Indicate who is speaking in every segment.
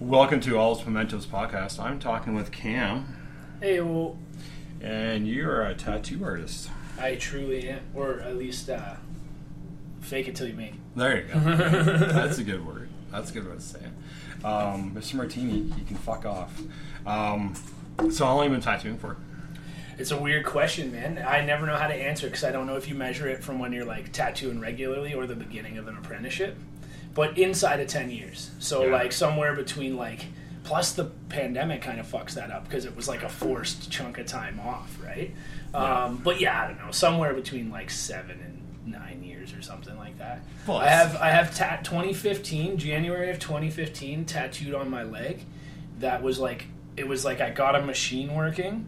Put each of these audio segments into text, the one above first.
Speaker 1: Welcome to All's Mementos podcast. I'm talking with Cam,
Speaker 2: Hey, well,
Speaker 1: and you're a tattoo artist.
Speaker 2: I truly am, or at least uh, fake it till you make it.
Speaker 1: There you go. That's a good word. That's a good way to say it. Um, Mr. Martini, you can fuck off. Um, so how long have you been tattooing for?
Speaker 2: It's a weird question, man. I never know how to answer because I don't know if you measure it from when you're like tattooing regularly or the beginning of an apprenticeship. But inside of ten years, so
Speaker 1: Yeah.
Speaker 2: like somewhere between like. Plus, the pandemic kind of fucks that up because it was like a forced chunk of time off, right?
Speaker 1: Yeah.
Speaker 2: Um, but yeah, I don't know, somewhere between like seven and nine years or something like that.
Speaker 1: Well,
Speaker 2: I have I have tat 2015 January of 2015 tattooed on my leg. That was like it was like I got a machine working,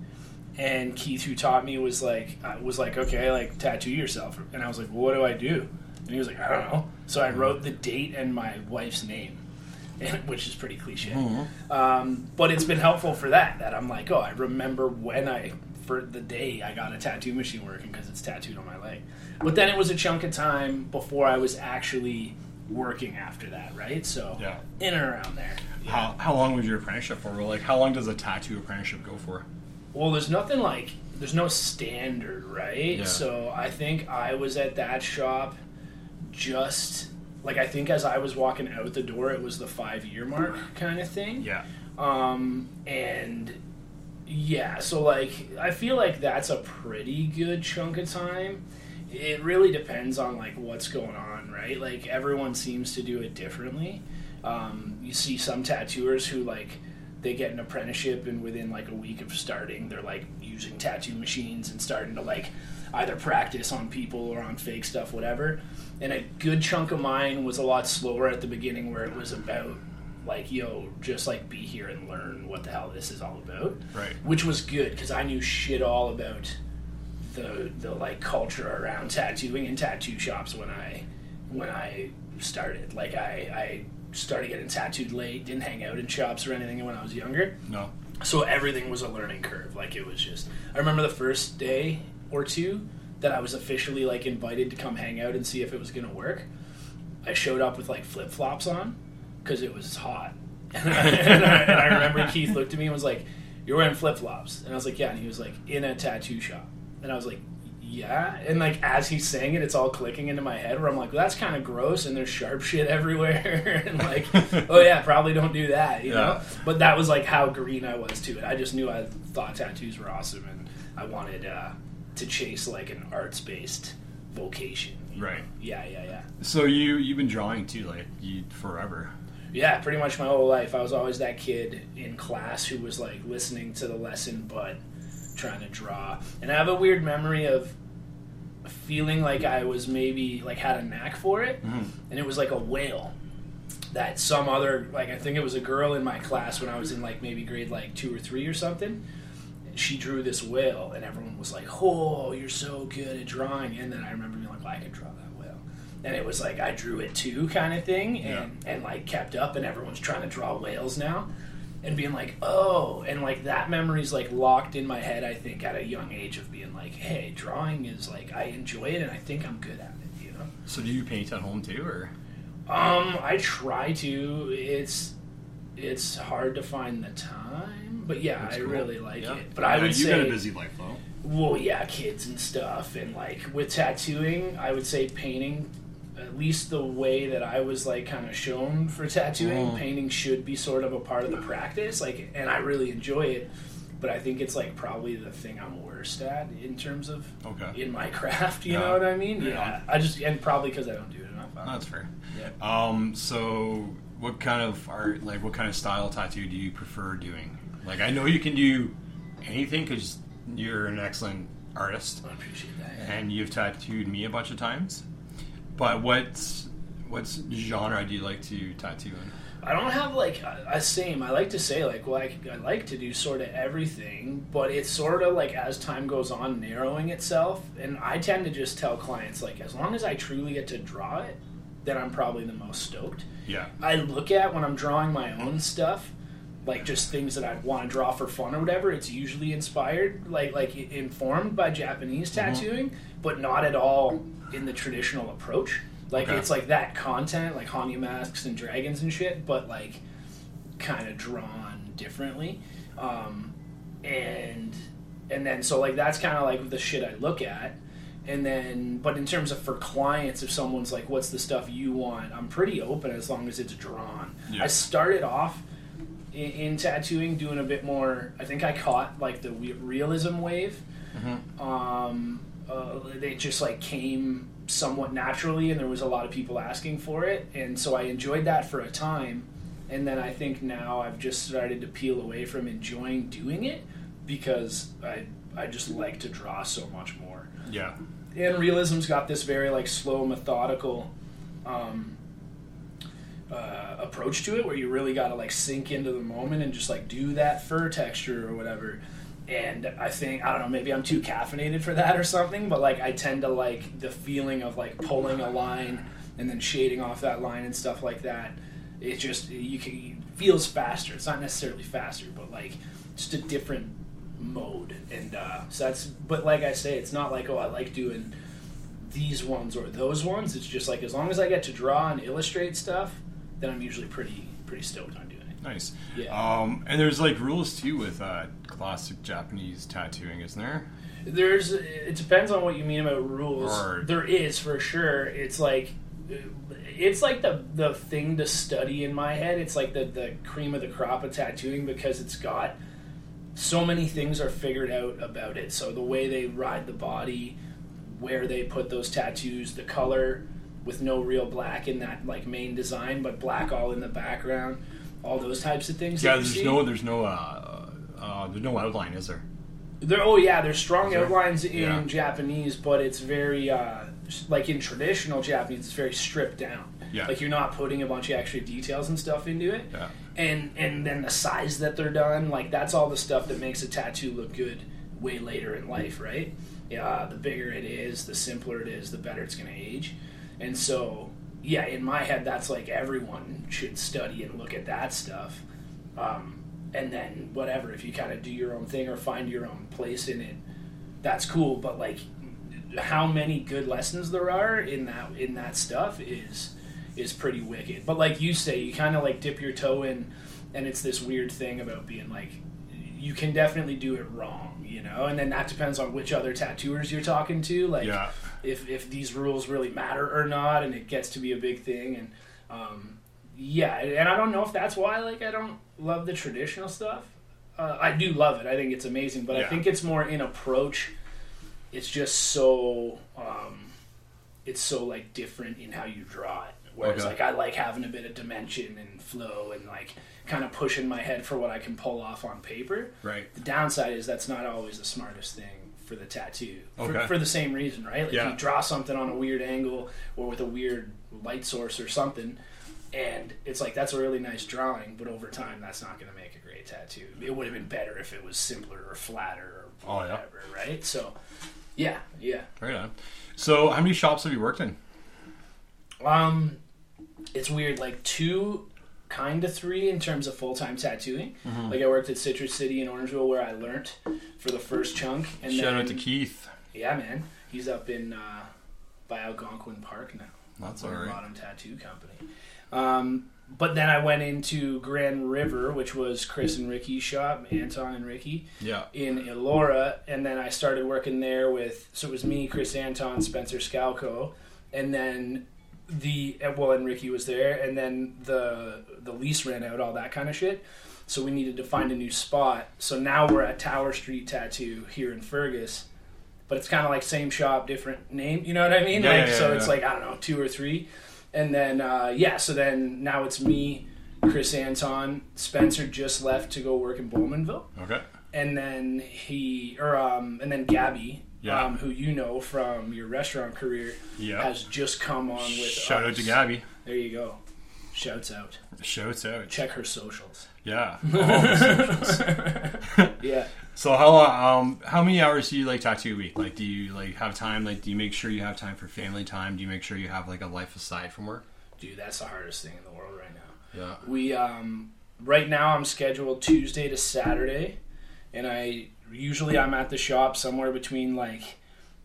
Speaker 2: and Keith who taught me was like uh, was like okay like tattoo yourself, and I was like well, what do I do? And he was like I don't know. So I wrote the date and my wife's name. Which is pretty cliche, um, but it's been helpful for that. That I'm like, oh, I remember when I for the day I got a tattoo machine working because it's tattooed on my leg. But then it was a chunk of time before I was actually working after that, right? So
Speaker 1: Yeah.
Speaker 2: in and around there.
Speaker 1: How, how long was your apprenticeship for? Like, how long does a tattoo apprenticeship go for?
Speaker 2: Well, there's nothing like there's no standard, right?
Speaker 1: Yeah.
Speaker 2: So I think I was at that shop just like I think as I was walking out the door, it was the five year mark kind of thing.
Speaker 1: Yeah.
Speaker 2: Um, and yeah, so like I feel like that's a pretty good chunk of time. It really depends on like what's going on, right? Like everyone seems to do it differently. Um, you see some tattooers who like they get an apprenticeship and within like a week of starting, they're like using tattoo machines and starting to like either practice on people or on fake stuff, whatever. And a good chunk of mine was a lot slower at the beginning, where it was about like, yo, just like be here and learn what the hell this is all about.
Speaker 1: Right.
Speaker 2: Which was good because I knew shit all about the the like culture around tattooing and tattoo shops when I when I started. Like I I started getting tattooed late, didn't hang out in shops or anything when I was younger.
Speaker 1: No.
Speaker 2: So everything was a learning curve. Like it was just. I remember the first day or two that I was officially like invited to come hang out and see if it was gonna work. I showed up with like flip flops on because it was hot, and I, and, I, and I remember Keith looked at me and was like, "You're wearing flip flops," and I was like, "Yeah," and he was like, "In a tattoo shop," and I was like. Yeah, and like as he's saying it, it's all clicking into my head where I'm like, well, that's kind of gross, and there's sharp shit everywhere, and like, oh yeah, probably don't do that, you know. But that was like how green I was to it. I just knew I thought tattoos were awesome, and I wanted uh, to chase like an arts based vocation.
Speaker 1: Right.
Speaker 2: Yeah, yeah, yeah.
Speaker 1: So you you've been drawing too, like you forever.
Speaker 2: Yeah, pretty much my whole life. I was always that kid in class who was like listening to the lesson but trying to draw. And I have a weird memory of feeling like I was maybe like had a knack for it, mm-hmm. and it was like a whale that some other like I think it was a girl in my class when I was in like maybe grade like two or three or something. She drew this whale, and everyone was like, "Oh, you're so good at drawing." And then I remember being like, well, "I could draw that whale," and it was like I drew it too, kind of thing, and and like kept up, and everyone's trying to draw whales now, and being like, "Oh," and like that memory's like locked in my head. I think at a young age of being like, "Hey, drawing is like I enjoy it, and I think I'm good at it," you know.
Speaker 1: So do you paint at home too, or?
Speaker 2: Um, I try to. It's it's hard to find the time, but yeah,
Speaker 1: That's
Speaker 2: I
Speaker 1: cool.
Speaker 2: really like
Speaker 1: Yeah.
Speaker 2: it. But I
Speaker 1: Yeah,
Speaker 2: would
Speaker 1: you
Speaker 2: say,
Speaker 1: got a busy life though.
Speaker 2: well, yeah, kids and stuff, and like with tattooing, I would say painting. At least the way that I was like kind of shown for tattooing,
Speaker 1: Mm.
Speaker 2: painting should be sort of a part of the practice. Like, and I really enjoy it. But I think it's like probably the thing I'm worst at in terms of
Speaker 1: Okay.
Speaker 2: in my craft. You
Speaker 1: Yeah.
Speaker 2: know what I mean?
Speaker 1: Yeah.
Speaker 2: Yeah. I just and probably because I don't do it enough.
Speaker 1: That's fair.
Speaker 2: Yeah.
Speaker 1: Um, so what kind of art, like what kind of style tattoo do you prefer doing? Like I know you can do anything because you're an excellent artist,
Speaker 2: I appreciate that. yeah.
Speaker 1: and you've tattooed me a bunch of times. But what what genre do you like to tattoo in?
Speaker 2: I don't have like a, a same. I like to say like, well, I, I like to do sort of everything, but it's sort of like as time goes on, narrowing itself. And I tend to just tell clients like, as long as I truly get to draw it, then I'm probably the most stoked.
Speaker 1: Yeah.
Speaker 2: I look at when I'm drawing my own stuff, like just things that I want to draw for fun or whatever. It's usually inspired, like like informed by Japanese tattooing, but not at all in the traditional approach. Like
Speaker 1: Okay.
Speaker 2: it's like that content, like Hannya masks and dragons and shit, but like kind of drawn differently, um, and and then so like that's kind of like the shit I look at. And then, but in terms of for clients, if someone's like, "What's the stuff you want?" I'm pretty open as long as it's drawn.
Speaker 1: Yeah.
Speaker 2: I started off in, in tattooing doing a bit more. I think I caught like the realism wave. Um, uh, they just like came somewhat naturally, and there was a lot of people asking for it, and so I enjoyed that for a time. And then I think now I've just started to peel away from enjoying doing it because I I just like to draw so much more.
Speaker 1: Yeah.
Speaker 2: And realism's got this very like slow, methodical um, uh, approach to it, where you really got to like sink into the moment and just like do that fur texture or whatever. And I think I don't know, maybe I'm too caffeinated for that or something, but like I tend to like the feeling of like pulling a line and then shading off that line and stuff like that. It just you can it feels faster. It's not necessarily faster, but like just a different mode. And uh, so that's but like I say, it's not like oh I like doing these ones or those ones. It's just like as long as I get to draw and illustrate stuff, then I'm usually pretty pretty stoked on doing it.
Speaker 1: Nice.
Speaker 2: Yeah.
Speaker 1: Um, and there's like rules too with uh, classic Japanese tattooing, isn't there?
Speaker 2: There's it depends on what you mean about rules.
Speaker 1: Or-
Speaker 2: there is for sure. It's like it's like the the thing to study in my head. It's like the the cream of the crop of tattooing because it's got so many things are figured out about it. So the way they ride the body, where they put those tattoos, the color with no real black in that like main design, but black all in the background, all those types of things.
Speaker 1: Yeah. There's
Speaker 2: see.
Speaker 1: no. There's no. Uh, uh, there's no outline, is there?
Speaker 2: There, oh yeah, there's strong
Speaker 1: there?
Speaker 2: outlines in
Speaker 1: Yeah.
Speaker 2: Japanese, but it's very uh, like in traditional Japanese, it's very stripped down.
Speaker 1: Yeah.
Speaker 2: Like you're not putting a bunch of extra details and stuff into it.
Speaker 1: Yeah.
Speaker 2: And and then the size that they're done, like that's all the stuff that makes a tattoo look good way later in life, right? Yeah, the bigger it is, the simpler it is, the better it's going to age. And so, yeah, in my head, that's like everyone should study and look at that stuff. Um, and then whatever, if you kind of do your own thing or find your own place in it, that's cool. But like, how many good lessons there are in that in that stuff is is pretty wicked. But like you say, you kind of like dip your toe in, and it's this weird thing about being like, you can definitely do it wrong, you know. And then that depends on which other tattooers you're talking to. Like,
Speaker 1: Yeah.
Speaker 2: if if these rules really matter or not, and it gets to be a big thing, and um, yeah, and I don't know if that's why like I don't love the traditional stuff. Uh, I do love it. I think it's amazing, but I think it's more in approach. It's just so um, it's so like different in how you draw it. Whereas
Speaker 1: Okay.
Speaker 2: like I like having a bit of dimension and flow and like kind of pushing my head for what I can pull off on paper.
Speaker 1: Right.
Speaker 2: The downside is that's not always the smartest thing for the tattoo. For,
Speaker 1: Okay.
Speaker 2: for the same reason, right? Like
Speaker 1: Yeah.
Speaker 2: you draw something on a weird angle or with a weird light source or something, and it's like that's a really nice drawing, but over time that's not going to make a great tattoo. It would have been better if it was simpler or flatter or whatever,
Speaker 1: Oh, yeah.
Speaker 2: right? So, yeah, yeah.
Speaker 1: Right on. So, how many shops have you worked in?
Speaker 2: Um, it's weird. Like two, kind of three in terms of full time tattooing.
Speaker 1: Mm-hmm.
Speaker 2: Like I worked at Citrus City in Orangeville where I learned for the first chunk, and
Speaker 1: Shout
Speaker 2: then,
Speaker 1: out to Keith.
Speaker 2: Yeah, man, he's up in uh, by Algonquin Park now.
Speaker 1: That's
Speaker 2: Rock
Speaker 1: alright.
Speaker 2: Bottom Tattoo Company. Um, but then I went into Grand River, which was Chris and Ricky's shop, Anton and Ricky
Speaker 1: Yeah.
Speaker 2: in Elora, and then I started working there with so it was me, Chris Anton, Spencer Scalco, and then the well, and Ricky was there, and then the the lease ran out, all that kind of shit. So we needed to find a new spot. So now we're at Tower Street Tattoo here in Fergus, but it's kind of like same shop, different name. You know what I mean?
Speaker 1: Yeah,
Speaker 2: like
Speaker 1: yeah,
Speaker 2: so,
Speaker 1: yeah,
Speaker 2: it's like I don't know, two or three, and then uh, yeah. So then now it's me, Chris Anton, Spencer just left to go work in Bowmanville
Speaker 1: Okay.
Speaker 2: and then he or um and then Gabby,
Speaker 1: Yeah.
Speaker 2: um, who you know from your restaurant career,
Speaker 1: Yeah.
Speaker 2: has just come on with.
Speaker 1: Shout out to Gabby.
Speaker 2: There you go. Shouts out.
Speaker 1: Shouts out.
Speaker 2: Check her socials.
Speaker 1: Yeah. Socials.
Speaker 2: Yeah.
Speaker 1: so how um how many hours do you like tattoo a week? Like do you like have time? Like do you make sure you have time for family time? Do you make sure you have like a life aside from work?
Speaker 2: Dude, that's the hardest thing in the world right now.
Speaker 1: Yeah.
Speaker 2: We um right now I'm scheduled Tuesday to Saturday and I usually I'm at the shop somewhere between like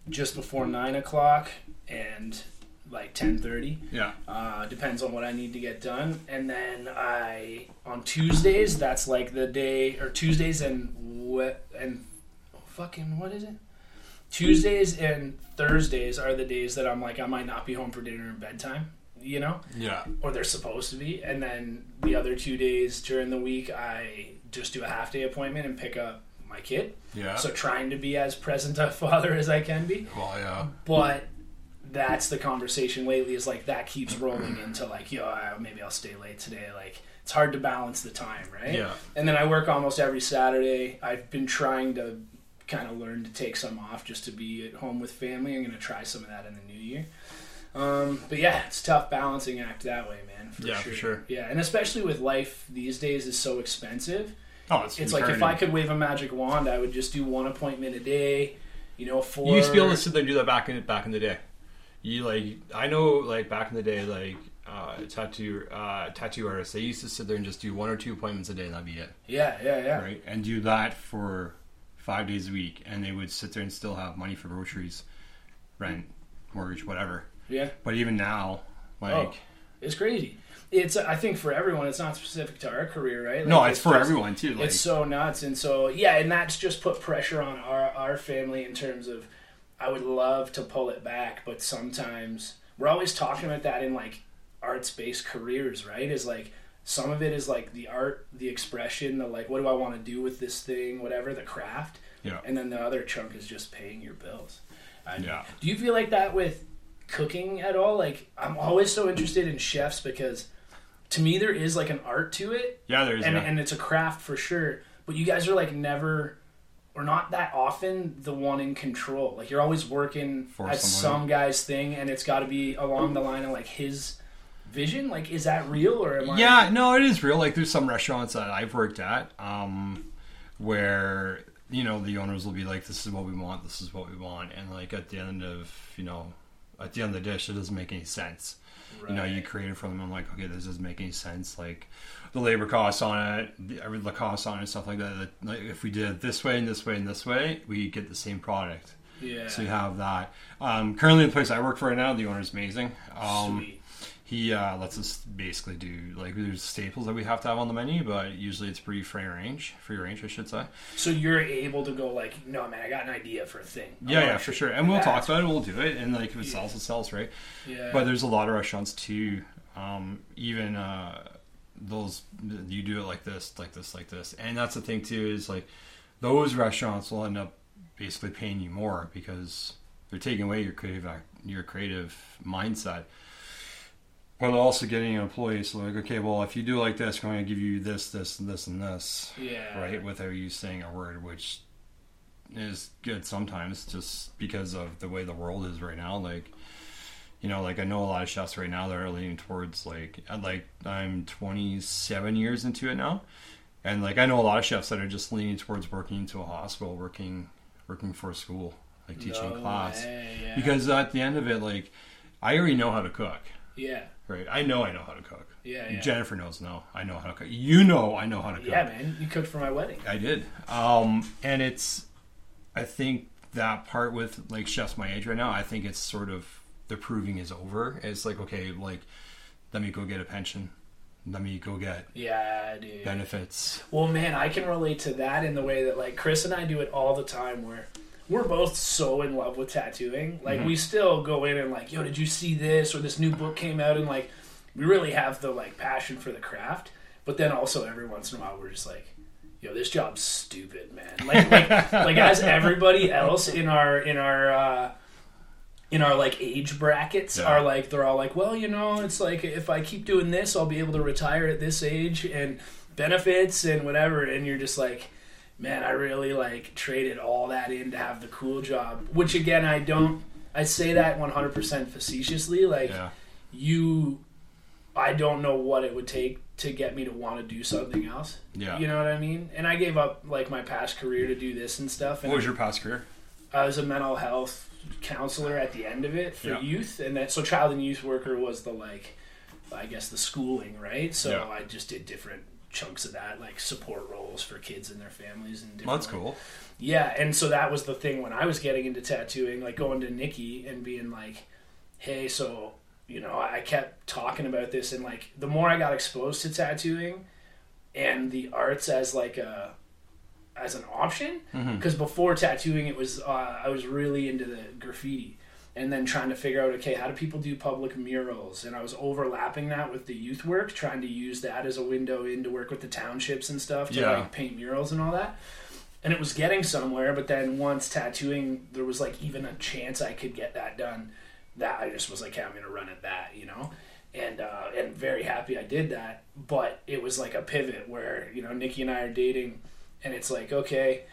Speaker 2: just before nine o'clock and like ten thirty.
Speaker 1: Yeah.
Speaker 2: Uh, depends on what I need to get done. And then I on Tuesdays, that's like the day or Tuesdays and what and fucking what is it? Tuesdays and Thursdays are the days that I'm like I might not be home for dinner and bedtime, you know,
Speaker 1: Yeah.
Speaker 2: or they're supposed to be. And then the other two days during the week, I just do a half day appointment and pick up my kid.
Speaker 1: Yeah.
Speaker 2: So trying to be as present a father as I can be
Speaker 1: well, yeah.
Speaker 2: but that's the conversation lately is like that keeps rolling into like yo maybe i'll stay late today like it's hard to balance the time right
Speaker 1: Yeah.
Speaker 2: and then i work almost every saturday i've been trying to kind of learn to take some off just to be at home with family i'm going to try some of that in the new year um, but yeah it's tough balancing act that way man for
Speaker 1: Yeah,
Speaker 2: sure
Speaker 1: for sure.
Speaker 2: yeah and especially with life these days is so expensive
Speaker 1: Oh, it's,
Speaker 2: it's like if i could wave a magic wand i would just do one appointment a day you know for
Speaker 1: You used to be able to sit there and do that back in back in the day. You like I know like back in the day like uh, tattoo uh, tattoo artists they used to sit there and just do one or two appointments a day and that'd be it,
Speaker 2: yeah yeah yeah
Speaker 1: right? And do that for five days a week, and they would sit there and still have money for groceries, rent, mortgage, whatever.
Speaker 2: yeah
Speaker 1: But even now, like
Speaker 2: Oh. It's crazy. It's I think for everyone. It's not specific to our career, right? Like,
Speaker 1: no, it's, for
Speaker 2: just-
Speaker 1: everyone too. Like
Speaker 2: It's so nuts, and so yeah, and that's just put pressure on our our family in terms of. I would love to pull it back, but sometimes we're always talking about that in like arts based careers, right? Is like some of it is like the art, the expression, the like, what do I want to do with this thing, whatever, the craft,
Speaker 1: yeah,
Speaker 2: and then the other chunk is just paying your bills. I mean,
Speaker 1: Yeah.
Speaker 2: Do you feel like that with cooking at all? Like, I'm always so interested in chefs because to me there is like an art to it,
Speaker 1: yeah. There's
Speaker 2: and
Speaker 1: yeah.
Speaker 2: and it's a craft for sure. But you guys are like never, or not that often, the one in control. Like you're always working
Speaker 1: For
Speaker 2: at
Speaker 1: someone.
Speaker 2: some guy's thing, and it's got to be along the line of like his vision. Like, is that real or am I?
Speaker 1: Yeah, no, it is real. Like, there's some restaurants that I've worked at um, where you know the owners will be like, "This is what we want. This is what we want," and like at the end of you know, at the end of the dish, it doesn't make any sense. You know, you
Speaker 2: Right.
Speaker 1: create for them. I'm like, okay, this doesn't make any sense. Like the labor costs on it, the, the costs on it, stuff like that. that like, if we did it this way and this way and this way, we get the same product.
Speaker 2: Yeah.
Speaker 1: So you have that. Um, currently, the place I work for right now, the owner's amazing. Um,
Speaker 2: Sweet.
Speaker 1: He uh, lets us basically do like there's staples that we have to have on the menu, but usually it's pretty free range, free range, I should say.
Speaker 2: So you're able to go like, no man, I got an idea for a thing. I
Speaker 1: Yeah, yeah, for sure. And we'll talk about it. We'll do it, and like if it
Speaker 2: Yeah.
Speaker 1: sells, it sells, right?
Speaker 2: Yeah.
Speaker 1: But there's a lot of restaurants too. Um, even uh, those you do it like this, like this, like this, and that's the thing too is like those restaurants will end up basically paying you more because they're taking away your creative your creative mindset. But also getting employees so like, okay, well, if you do like this, we're going to give you this, this, and this, and this,
Speaker 2: yeah.
Speaker 1: right? Without you saying a word, which is good sometimes, just because of the way the world is right now. Like, you know, like I know a lot of chefs right now that are leaning towards like, I'd like I'm 27 years into it now, and like I know a lot of chefs that are just leaning towards working into a hospital, working working for a school, like teaching
Speaker 2: No
Speaker 1: class,
Speaker 2: way, yeah.
Speaker 1: because at the end of it, like I already know how to cook.
Speaker 2: yeah.
Speaker 1: Right, I know I know how to cook.
Speaker 2: Yeah, yeah.
Speaker 1: Jennifer knows no, I know how to cook. You know I know how to cook.
Speaker 2: Yeah, man. You cooked for my wedding.
Speaker 1: I did. Um, and it's, I think that part with like chefs my age right now, I think it's sort of the proving is over. It's like okay, like let me go get a pension, let me go get
Speaker 2: Yeah, dude.
Speaker 1: benefits.
Speaker 2: Well, man, I can relate to that in the way that like Chris and I do it all the time where we're both so in love with tattooing. Like
Speaker 1: Mm-hmm.
Speaker 2: we still go in and like, yo, did you see this or this new book came out and like we really have the like passion for the craft. But then also every once in a while we're just like, yo, this job's stupid, man. Like like like as everybody else in our in our uh in our like age brackets
Speaker 1: Yeah.
Speaker 2: are like they're all like well you know it's like if i keep doing this i'll be able to retire at this age and benefits and whatever and you're just like man i really like traded all that in to have the cool job which again i don't i say that 100% facetiously like
Speaker 1: Yeah,
Speaker 2: you i don't know what it would take to get me to want to do something else
Speaker 1: yeah.
Speaker 2: you know what i mean and i gave up like my past career to do this and stuff and
Speaker 1: What was your past career?
Speaker 2: I was a mental health counselor at the end of it for
Speaker 1: Yeah.
Speaker 2: youth, and that so child and youth worker was the like, I guess the schooling, right? So
Speaker 1: Yeah.
Speaker 2: I just did different chunks of that, like support roles for kids and their families, and different,
Speaker 1: that's cool.
Speaker 2: yeah, and so that was the thing when I was getting into tattooing, like going to Nikki and being like, "Hey, so you know, I kept talking about this, and like the more I got exposed to tattooing and the arts as like a as an option, because before tattooing, it was uh, I was really into the graffiti. And then trying to figure out, okay, how do people do public murals? And I was overlapping that with the youth work, trying to use that as a window in to work with the townships and stuff to
Speaker 1: Yeah.
Speaker 2: like paint murals and all that and it was getting somewhere but then once tattooing there was like even a chance i could get that done that i just was like hey, i'm gonna run at that you know and uh, and very happy i did that but it was like a pivot where you know nikki and i are dating and it's like okay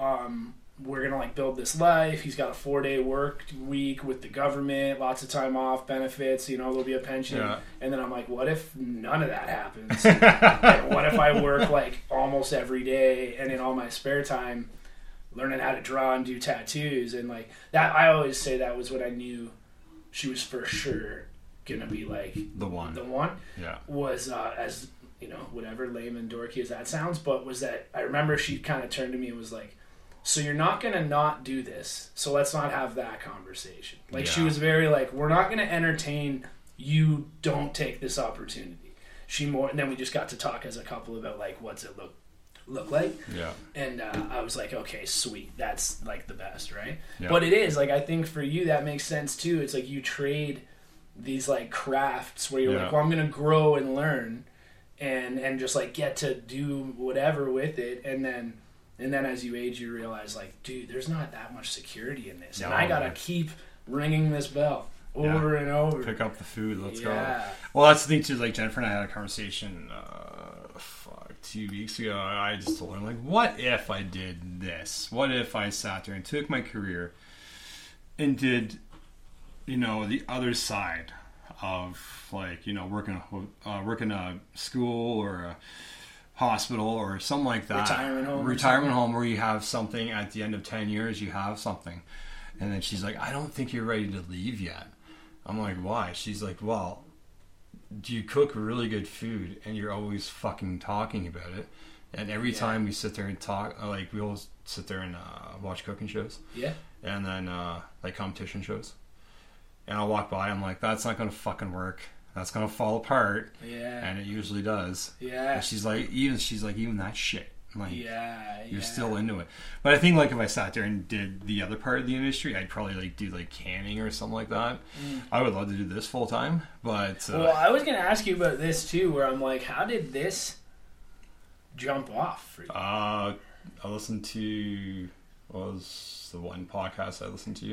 Speaker 2: um, we're gonna like build this life he's got a four day work week with the government lots of time off benefits you know there'll be a pension
Speaker 1: Yeah.
Speaker 2: and then i'm like what if none of that happens and what if I work like almost every day and in all my spare time learning how to draw and do tattoos and like that I always say that was what I knew she was for sure gonna be like
Speaker 1: The one.
Speaker 2: the one
Speaker 1: yeah.
Speaker 2: was uh, as you know whatever lame and dorky as that sounds but was that I remember she kind of turned to me and was like so you're not gonna not do this so let's not have that conversation like she was very like we're not gonna entertain you don't take this opportunity she more and then we just got to talk as a couple about like what's it look look like
Speaker 1: Yeah.
Speaker 2: and uh, I was like, okay, sweet, that's like the best, right?
Speaker 1: Yeah.
Speaker 2: But it is like I think for you that makes sense too. It's like you trade these like crafts where you're
Speaker 1: Yeah.
Speaker 2: like, well, I'm gonna grow and learn, and and just like get to do whatever with it, and then and then as you age, you realize like, dude, there's not that much security in this, and I gotta
Speaker 1: man.
Speaker 2: keep ringing this bell over and over.
Speaker 1: Pick up the food. Let's go. Well, that's the thing too. Like Jennifer and I had a conversation uh, fuck, two weeks ago. I just told her, like, what if I did this? What if I sat there and took my career and did, you know, the other side of like, you know, working uh, working a school or a hospital or something like that.
Speaker 2: Retirement home
Speaker 1: Retirement home where you have something at the end of ten years. You have something. And then she's like, I don't think you're ready to leave yet. I'm like, why? She's like, well, do you cook really good food and you're always fucking talking about it? And every
Speaker 2: Yeah.
Speaker 1: time we sit there and talk, uh, like we always sit there and uh, watch cooking shows
Speaker 2: Yeah.
Speaker 1: and then uh, like competition shows. And I'll walk by, I'm like, that's not gonna fucking work. That's gonna fall apart,
Speaker 2: Yeah.
Speaker 1: and it usually does.
Speaker 2: Yeah.
Speaker 1: And she's like, even she's like, even that shit. Like,
Speaker 2: Yeah.
Speaker 1: you're
Speaker 2: yeah.
Speaker 1: still into it. But I think like if I sat there and did the other part of the industry, I'd probably like do like canning or something like that. I would love to do this full time, but uh,
Speaker 2: Mm. Well, I was gonna ask you about this too, where I'm like, how did this jump off for you?
Speaker 1: uh, I listened to what was the one podcast I listened to.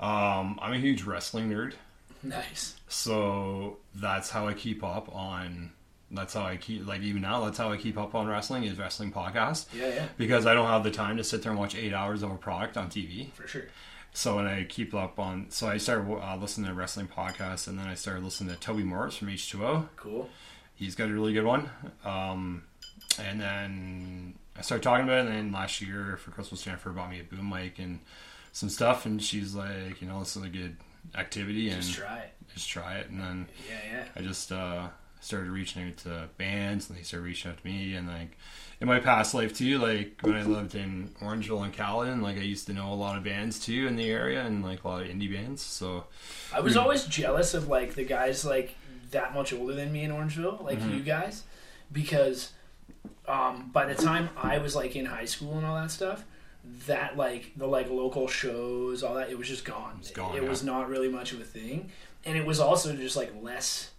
Speaker 1: Um, I'm a huge wrestling nerd,
Speaker 2: Nice.
Speaker 1: so that's how I keep up on. That's how I keep like even now. That's how I keep up on wrestling is wrestling podcast
Speaker 2: Yeah, yeah,
Speaker 1: because I don't have the time to sit there and watch eight hours of a product on TV.
Speaker 2: for sure.
Speaker 1: So when I keep up on, so I started uh, listening to wrestling podcasts, and then I started listening to Toby Morse from H2O.
Speaker 2: Cool.
Speaker 1: He's got a really good one. Um, and then I started talking about it, and then last year for Christmas, Jennifer bought me a boom mic and some stuff, and she's like, you know, this is a good activity, and
Speaker 2: Just try it.
Speaker 1: just try it. And then
Speaker 2: Yeah, yeah.
Speaker 1: I just uh, started reaching out to bands, and they started reaching out to me. And like in my past life too, like when I lived in Orangeville and Caledon, like I used to know a lot of bands too in the area, and like a lot of indie bands. So
Speaker 2: I was always jealous of like the guys like that much older than me in Orangeville, like
Speaker 1: Mm-hmm.
Speaker 2: you guys, because um, by the time I was like in high school and all that stuff, that like the like local shows, all that, it was just gone.
Speaker 1: It's gone,
Speaker 2: It
Speaker 1: yeah.
Speaker 2: was not really much of a thing, and it was also just like less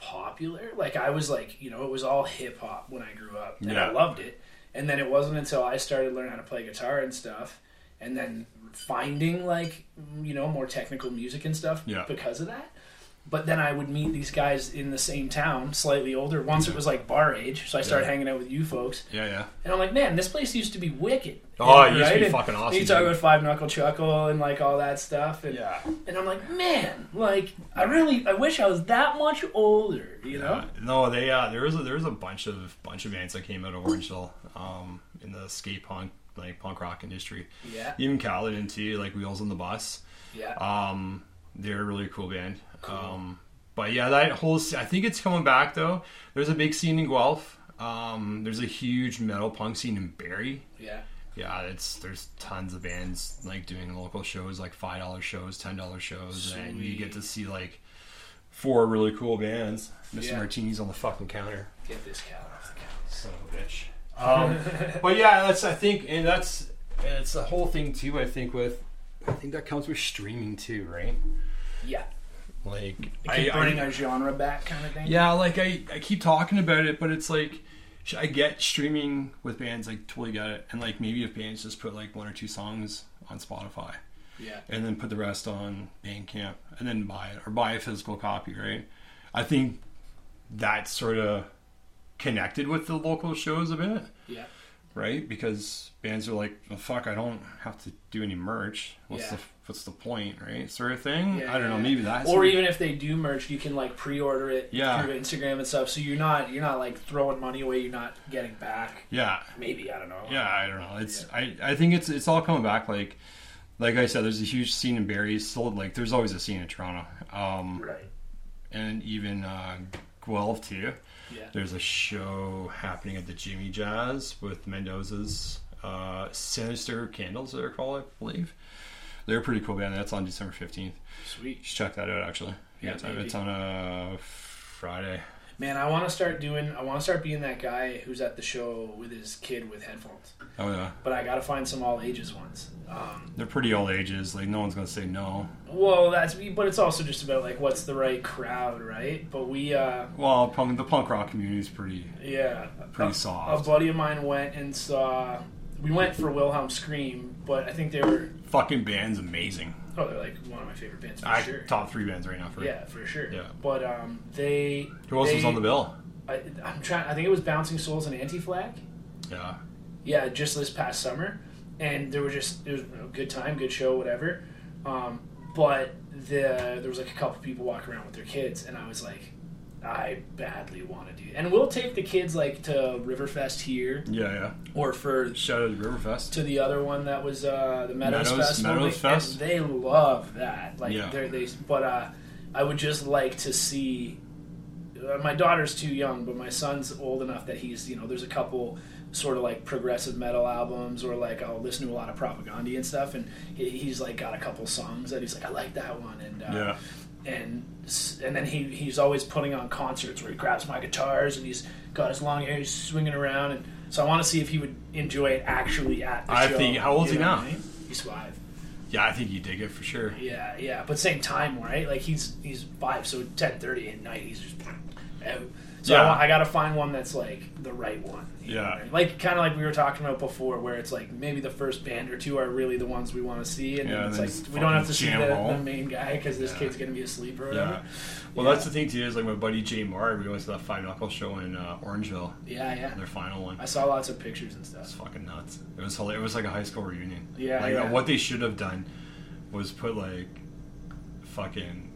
Speaker 2: popular. Like I was like, you know, it was all hip hop when I grew up, and I loved it. And then it wasn't until I started learning how to play guitar and stuff, and then finding like you know more technical music and stuff
Speaker 1: Yeah.
Speaker 2: because of that. But then I would meet these guys in the same town, slightly older. Once it was like bar age, so I started
Speaker 1: Yeah.
Speaker 2: hanging out with you folks,
Speaker 1: yeah, yeah.
Speaker 2: and I'm like, man, this place used to be wicked.
Speaker 1: Oh, it used to be fucking awesome,
Speaker 2: You talk about Five Knuckle Chuckle and like all that stuff, and
Speaker 1: Yeah.
Speaker 2: and I'm like, man, like I really, I wish I was that much older, you know?
Speaker 1: Uh, no, they uh, there was a, there was a bunch of bunch of bands that came out of Orangeville um, in the skate punk like punk rock industry.
Speaker 2: Yeah,
Speaker 1: Even Caledon too, like Wheels on the Bus.
Speaker 2: yeah,
Speaker 1: Um, they're a really cool band. Um, but yeah, that whole I think it's coming back though. There's a big scene in Guelph. Um, there's a huge metal punk scene in Barrie.
Speaker 2: yeah,
Speaker 1: Yeah, it's there's tons of bands like doing local shows, like five dollar shows, ten dollar shows, and you get to see like four really cool bands. Mr.
Speaker 2: Yeah.
Speaker 1: Martini's on the fucking counter.
Speaker 2: Get this cat off the couch.
Speaker 1: Son of a bitch. Um, but yeah, that's I think, and that's and it's the whole thing too. I think with I think that comes with streaming too, right?
Speaker 2: Yeah.
Speaker 1: Like
Speaker 2: Keep
Speaker 1: I-
Speaker 2: bringing
Speaker 1: I-
Speaker 2: a genre back kind of thing.
Speaker 1: Yeah, like I, I keep talking about it, but it's like sh- I get streaming with bands, like totally get it, and like maybe if bands just put like one or two songs on Spotify,
Speaker 2: Yeah.
Speaker 1: and then put the rest on Bandcamp, and then buy it or buy a physical copy, right? I think that's sort of connected with the local shows a bit,
Speaker 2: Yeah.
Speaker 1: Right? Because bands are like, well, "Fuck, I don't have to do any merch. What's
Speaker 2: Yeah.
Speaker 1: the what's the point, right?" Sort of thing.
Speaker 2: Yeah,
Speaker 1: I don't know. Maybe that's
Speaker 2: Or even if they do merch, you can like pre-order it
Speaker 1: Yeah.
Speaker 2: through Instagram and stuff. So you're not you're not like throwing money away. You're not getting back.
Speaker 1: yeah.
Speaker 2: Maybe I don't know.
Speaker 1: Yeah, I don't know. It's I, I think it's it's all coming back. Like like I said, there's a huge scene in Barrie. Still, like there's always a scene in Toronto, um,
Speaker 2: Right.
Speaker 1: and even uh, Guelph too.
Speaker 2: Yeah.
Speaker 1: There's a show happening at the Jimmy Jazz with Mendoza's uh, Sinister Candles. They're called, I believe. They're a pretty cool band. That's on December fifteenth.
Speaker 2: Sweet.
Speaker 1: You should check that out. Actually,
Speaker 2: Yeah,
Speaker 1: it's, it's on a Friday.
Speaker 2: Man, I want to start doing. I want to start being that guy who's at the show with his kid with headphones.
Speaker 1: Oh yeah,
Speaker 2: But I got to find some all ages ones. Um,
Speaker 1: they're pretty all ages. Like no one's gonna say no.
Speaker 2: well, that's but it's also just about like what's the right crowd, right? But we, uh,
Speaker 1: Well, punk, the punk rock community is pretty
Speaker 2: yeah,
Speaker 1: pretty
Speaker 2: a,
Speaker 1: soft.
Speaker 2: A buddy of mine went and saw. We went for Wilhelm Scream, but I think they were.
Speaker 1: fucking band's amazing.
Speaker 2: Oh, they're like one of my favorite bands for
Speaker 1: I,
Speaker 2: sure.
Speaker 1: Top three bands right now for
Speaker 2: Yeah, for sure.
Speaker 1: Yeah.
Speaker 2: But um, they.
Speaker 1: Who else
Speaker 2: they,
Speaker 1: was on the bill?
Speaker 2: I, I'm trying. I think it was Bouncing Souls and Anti Flag.
Speaker 1: Yeah.
Speaker 2: Yeah, just this past summer, and there were just it was a good time, good show, whatever. Um, but the there was like a couple people walking around with their kids, and I was like, I badly want to do. And we'll take the kids like to Riverfest here,
Speaker 1: Yeah, yeah.
Speaker 2: or for
Speaker 1: Shout out to Riverfest.
Speaker 2: to the other one that was uh, the Meadows,
Speaker 1: Meadows-
Speaker 2: Festival.
Speaker 1: Meadows Fest?
Speaker 2: and They love that. Like
Speaker 1: Yeah.
Speaker 2: they're, they, but uh, I would just like to see. Uh, my daughter's too young, but my son's old enough that he's you know there's a couple sort of like progressive metal albums or like I'll listen to a lot of propaganda and stuff, and he, he's like got a couple songs that he's like I like that one, and uh,
Speaker 1: Yeah.
Speaker 2: and and then he he's always putting on concerts where he grabs my guitars and he's got his long hair, he's swinging around, and so I want to see if he would enjoy it actually at the
Speaker 1: I
Speaker 2: show.
Speaker 1: think- how old is
Speaker 2: you
Speaker 1: he
Speaker 2: know
Speaker 1: now?
Speaker 2: what I mean? He's five.
Speaker 1: Yeah, I think you dig it for sure.
Speaker 2: Yeah, yeah, but same time, right? Like he's he's five, so ten thirty at night he's just out. So
Speaker 1: Yeah.
Speaker 2: I, I got to find one that's like the right one. know
Speaker 1: Yeah.
Speaker 2: mean? like kind of like we were talking about before, where it's like maybe the first band or two are really the ones we want to see, and
Speaker 1: Yeah,
Speaker 2: then it's like we don't have to see the, the main guy because this
Speaker 1: Yeah.
Speaker 2: kid's gonna be asleep or whatever.
Speaker 1: Yeah. Well, that's the thing too. Is like my buddy Jay Marr. We went to that Five Knuckle show in uh, Orangeville.
Speaker 2: Yeah, yeah.
Speaker 1: Their final one.
Speaker 2: I saw lots of pictures and stuff.
Speaker 1: It's fucking nuts. It was hilarious. It was like a high school reunion.
Speaker 2: Yeah,
Speaker 1: Like
Speaker 2: yeah.
Speaker 1: what they should have done was put like fucking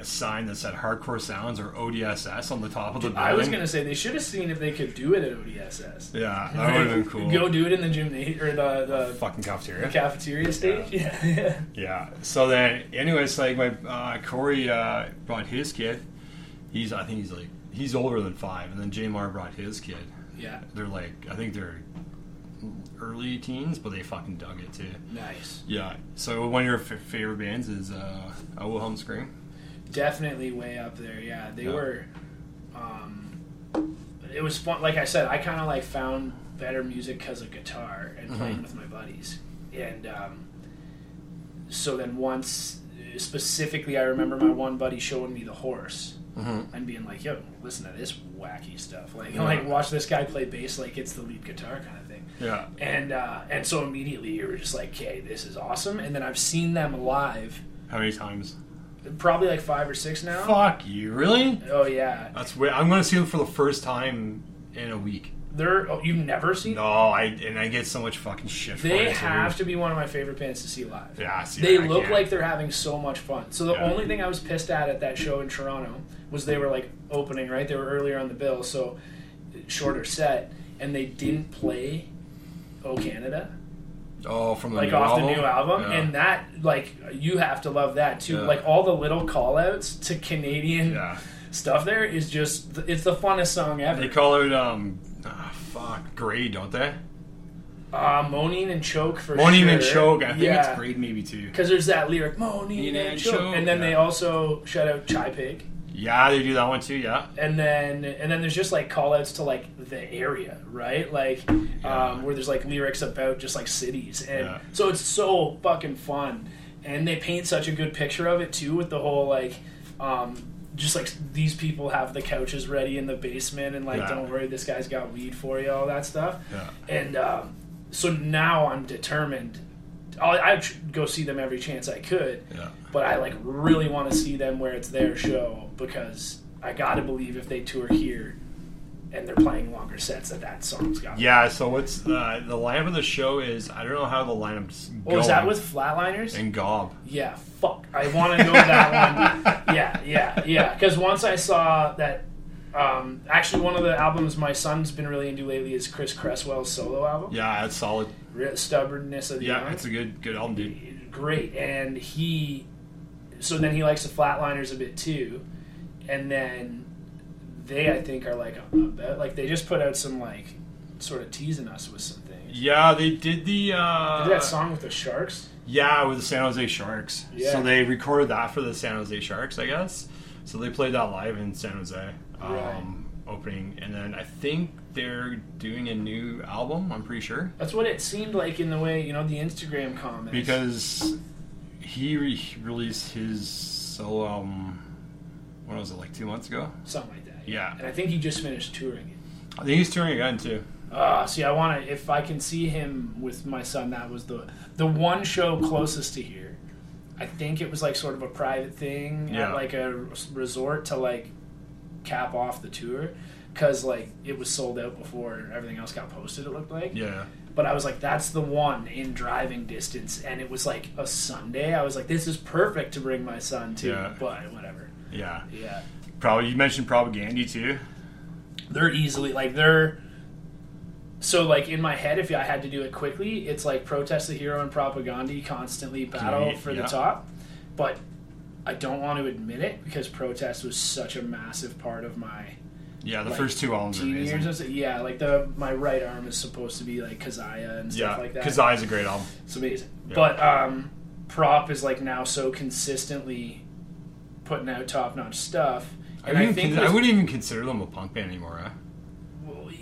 Speaker 1: a sign that said "Hardcore Sounds" or ODSS on the top of the building.
Speaker 2: I was gonna say they should have seen if they could do it at ODSS.
Speaker 1: Yeah, that would have been cool.
Speaker 2: Go do it in the gymnasium or the the,
Speaker 1: fucking
Speaker 2: the
Speaker 1: cafeteria.
Speaker 2: cafeteria stage. Yeah, yeah.
Speaker 1: Yeah. So then, anyways, like my uh, Corey uh, brought his kid. He's I think he's like he's older than five, and then Jamar brought his kid.
Speaker 2: yeah.
Speaker 1: They're like I think they're early teens, but they fucking dug it too.
Speaker 2: Nice.
Speaker 1: Yeah. So one of your f- favorite bands is uh, Wilhelm Scream.
Speaker 2: Definitely way up there. Yeah, they
Speaker 1: Yeah.
Speaker 2: were. Um, it was fun. Like I said, I kind of like found better music because of guitar and playing
Speaker 1: Mhm.
Speaker 2: with my buddies. And um, so then once, specifically, I remember my one buddy showing me the horse
Speaker 1: Mm-hmm.
Speaker 2: and being like, "Yo, listen to this wacky stuff. Like,
Speaker 1: Yeah.
Speaker 2: like watch this guy play bass like it's the lead guitar kind of thing."
Speaker 1: Yeah.
Speaker 2: And uh, and so immediately you were just like, "Okay, this is awesome." And then I've seen them live,
Speaker 1: How many times?
Speaker 2: Probably like five or six now.
Speaker 1: Fuck you, really?
Speaker 2: Oh yeah,
Speaker 1: That's weird. I'm gonna see them for the first time in a week.
Speaker 2: they're. Oh, you've never seen.
Speaker 1: No, I and I get so much fucking shit. for
Speaker 2: They
Speaker 1: it,
Speaker 2: have to be one of my favorite bands to see live.
Speaker 1: Yeah. See,
Speaker 2: They
Speaker 1: I
Speaker 2: look
Speaker 1: can't.
Speaker 2: like they're having so much fun. So the
Speaker 1: Yeah.
Speaker 2: only thing I was pissed at at that show in Toronto was they were like opening right. They were earlier on the bill, so shorter set, and they didn't play "Oh Canada"
Speaker 1: Oh, from the
Speaker 2: like off
Speaker 1: album?
Speaker 2: the new album,
Speaker 1: Yeah.
Speaker 2: and that like you have to love that too.
Speaker 1: Yeah.
Speaker 2: Like all the little call outs to Canadian
Speaker 1: yeah,
Speaker 2: stuff there is just it's the funnest song ever.
Speaker 1: they call it um, ah, fuck, grade, don't they?
Speaker 2: Uh, moaning and choke for
Speaker 1: Moaning
Speaker 2: sure.
Speaker 1: and choke. I think
Speaker 2: yeah.
Speaker 1: it's grade maybe too.
Speaker 2: Because there's that lyric, moaning and
Speaker 1: and
Speaker 2: choke.
Speaker 1: choke,
Speaker 2: And then they also shout out Chai Pig.
Speaker 1: Yeah, they do that one too. Yeah.
Speaker 2: and then and then there's just like call outs to like the area right like
Speaker 1: Yeah.
Speaker 2: um, where there's like lyrics about just like cities and
Speaker 1: Yeah.
Speaker 2: so it's so fucking fun and they paint such a good picture of it too with the whole like um, just like these people have the couches ready in the basement and like
Speaker 1: Yeah.
Speaker 2: don't worry this guy's got weed for you all that stuff and um, so now i'm determined I'll, i'd go see them every chance i could
Speaker 1: Yeah.
Speaker 2: but I like really want to see them where it's their show because I gotta believe if they tour here and they're playing longer sets that that song's got.
Speaker 1: Yeah. So what's uh, the lineup of the show is? I don't know how the lineup's
Speaker 2: Oh,
Speaker 1: going.
Speaker 2: is that with Flatliners?
Speaker 1: and Gob?
Speaker 2: yeah, fuck. I want to go to that one. Yeah, yeah, yeah. Because once I saw that, um, actually, one of the albums my son's been really into lately is Chris Cresswell's solo album,
Speaker 1: Yeah, it's solid.
Speaker 2: Re- Stubbornness of the
Speaker 1: Yeah,
Speaker 2: Young.
Speaker 1: it's a good good album, dude.
Speaker 2: great and he so then he likes the flatliners a bit too and then they i think are like a, a bit, like they just put out some like sort of teasing us with some things
Speaker 1: Yeah, they did the uh,
Speaker 2: did that song with the sharks
Speaker 1: Yeah, with the San Jose Sharks.
Speaker 2: Yeah.
Speaker 1: So they recorded that for the San Jose Sharks, I guess. So they played that live in San Jose, um,
Speaker 2: Right.
Speaker 1: opening, and then I think they're doing a new album. I'm pretty sure
Speaker 2: that's what it seemed like in the way you know the instagram comments
Speaker 1: because he re- released his solo album. When was it? Like two months ago.
Speaker 2: something like that
Speaker 1: Yeah.
Speaker 2: and i think he just finished touring it
Speaker 1: I think he's touring again too.
Speaker 2: uh, see i want to if i can see him with my son that was the the one show closest to here i think it was like sort of a private thing
Speaker 1: Yeah.
Speaker 2: at like a resort to like cap off the tour because like it was sold out before everything else got posted it looked like
Speaker 1: Yeah.
Speaker 2: but i was like that's the one in driving distance and it was like a sunday i was like this is perfect to bring my son to
Speaker 1: Yeah.
Speaker 2: but whatever
Speaker 1: Yeah.
Speaker 2: yeah
Speaker 1: Probably you mentioned Propaganda too.
Speaker 2: they're easily like they're so like in my head if i had to do it quickly it's like protest the hero and propaganda constantly battle for the top but i don't want to admit it because protest was such a massive part of my
Speaker 1: Yeah, the
Speaker 2: Like,
Speaker 1: first two albums are amazing.
Speaker 2: years yeah like the my right arm is supposed to be like Kezia and stuff
Speaker 1: Yeah,
Speaker 2: like that
Speaker 1: because is a great album.
Speaker 2: it's amazing
Speaker 1: Yeah.
Speaker 2: but um prop is like now so consistently putting out top-notch stuff
Speaker 1: I,
Speaker 2: and i,
Speaker 1: wouldn't
Speaker 2: think
Speaker 1: con- I wouldn't even consider them a punk band anymore. Huh?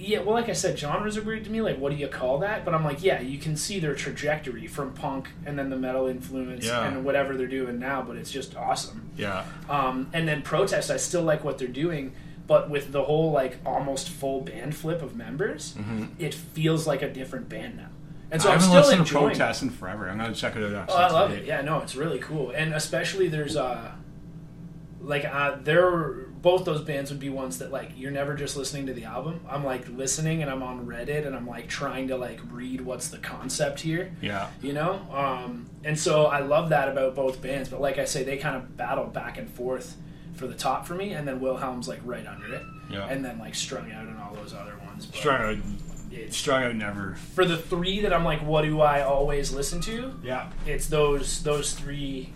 Speaker 2: Yeah, well, like I said, genres are weird to me. Like, what do you call that? But I'm like, yeah, you can see their trajectory from punk and then the metal influence
Speaker 1: Yeah.
Speaker 2: and whatever they're doing now. But it's just awesome.
Speaker 1: Yeah.
Speaker 2: Um, and then protest, I still like what they're doing, but with the whole like almost full band flip of members, it feels like a different band now. And so
Speaker 1: Mm-hmm. I
Speaker 2: I'm still
Speaker 1: listened to
Speaker 2: enjoying.
Speaker 1: Protest in forever. I'm gonna check it out.
Speaker 2: Oh, I love
Speaker 1: today.
Speaker 2: it. Yeah, no, it's really cool, and especially there's uh, like uh, there both those bands would be ones that like you're never just listening to the album. I'm like listening, and I'm on Reddit, and I'm like trying to like read what's the concept here,
Speaker 1: Yeah.
Speaker 2: you know. Um, and so I love that about both bands. But like I say, they kind of battle back and forth for the top for me, and then Wilhelm's like right under it,
Speaker 1: Yeah.
Speaker 2: and then like strung out and all those other ones. But
Speaker 1: Strung out,
Speaker 2: it's
Speaker 1: strung out never.
Speaker 2: for the three that I'm like, what do I always listen to?
Speaker 1: Yeah.
Speaker 2: it's those those three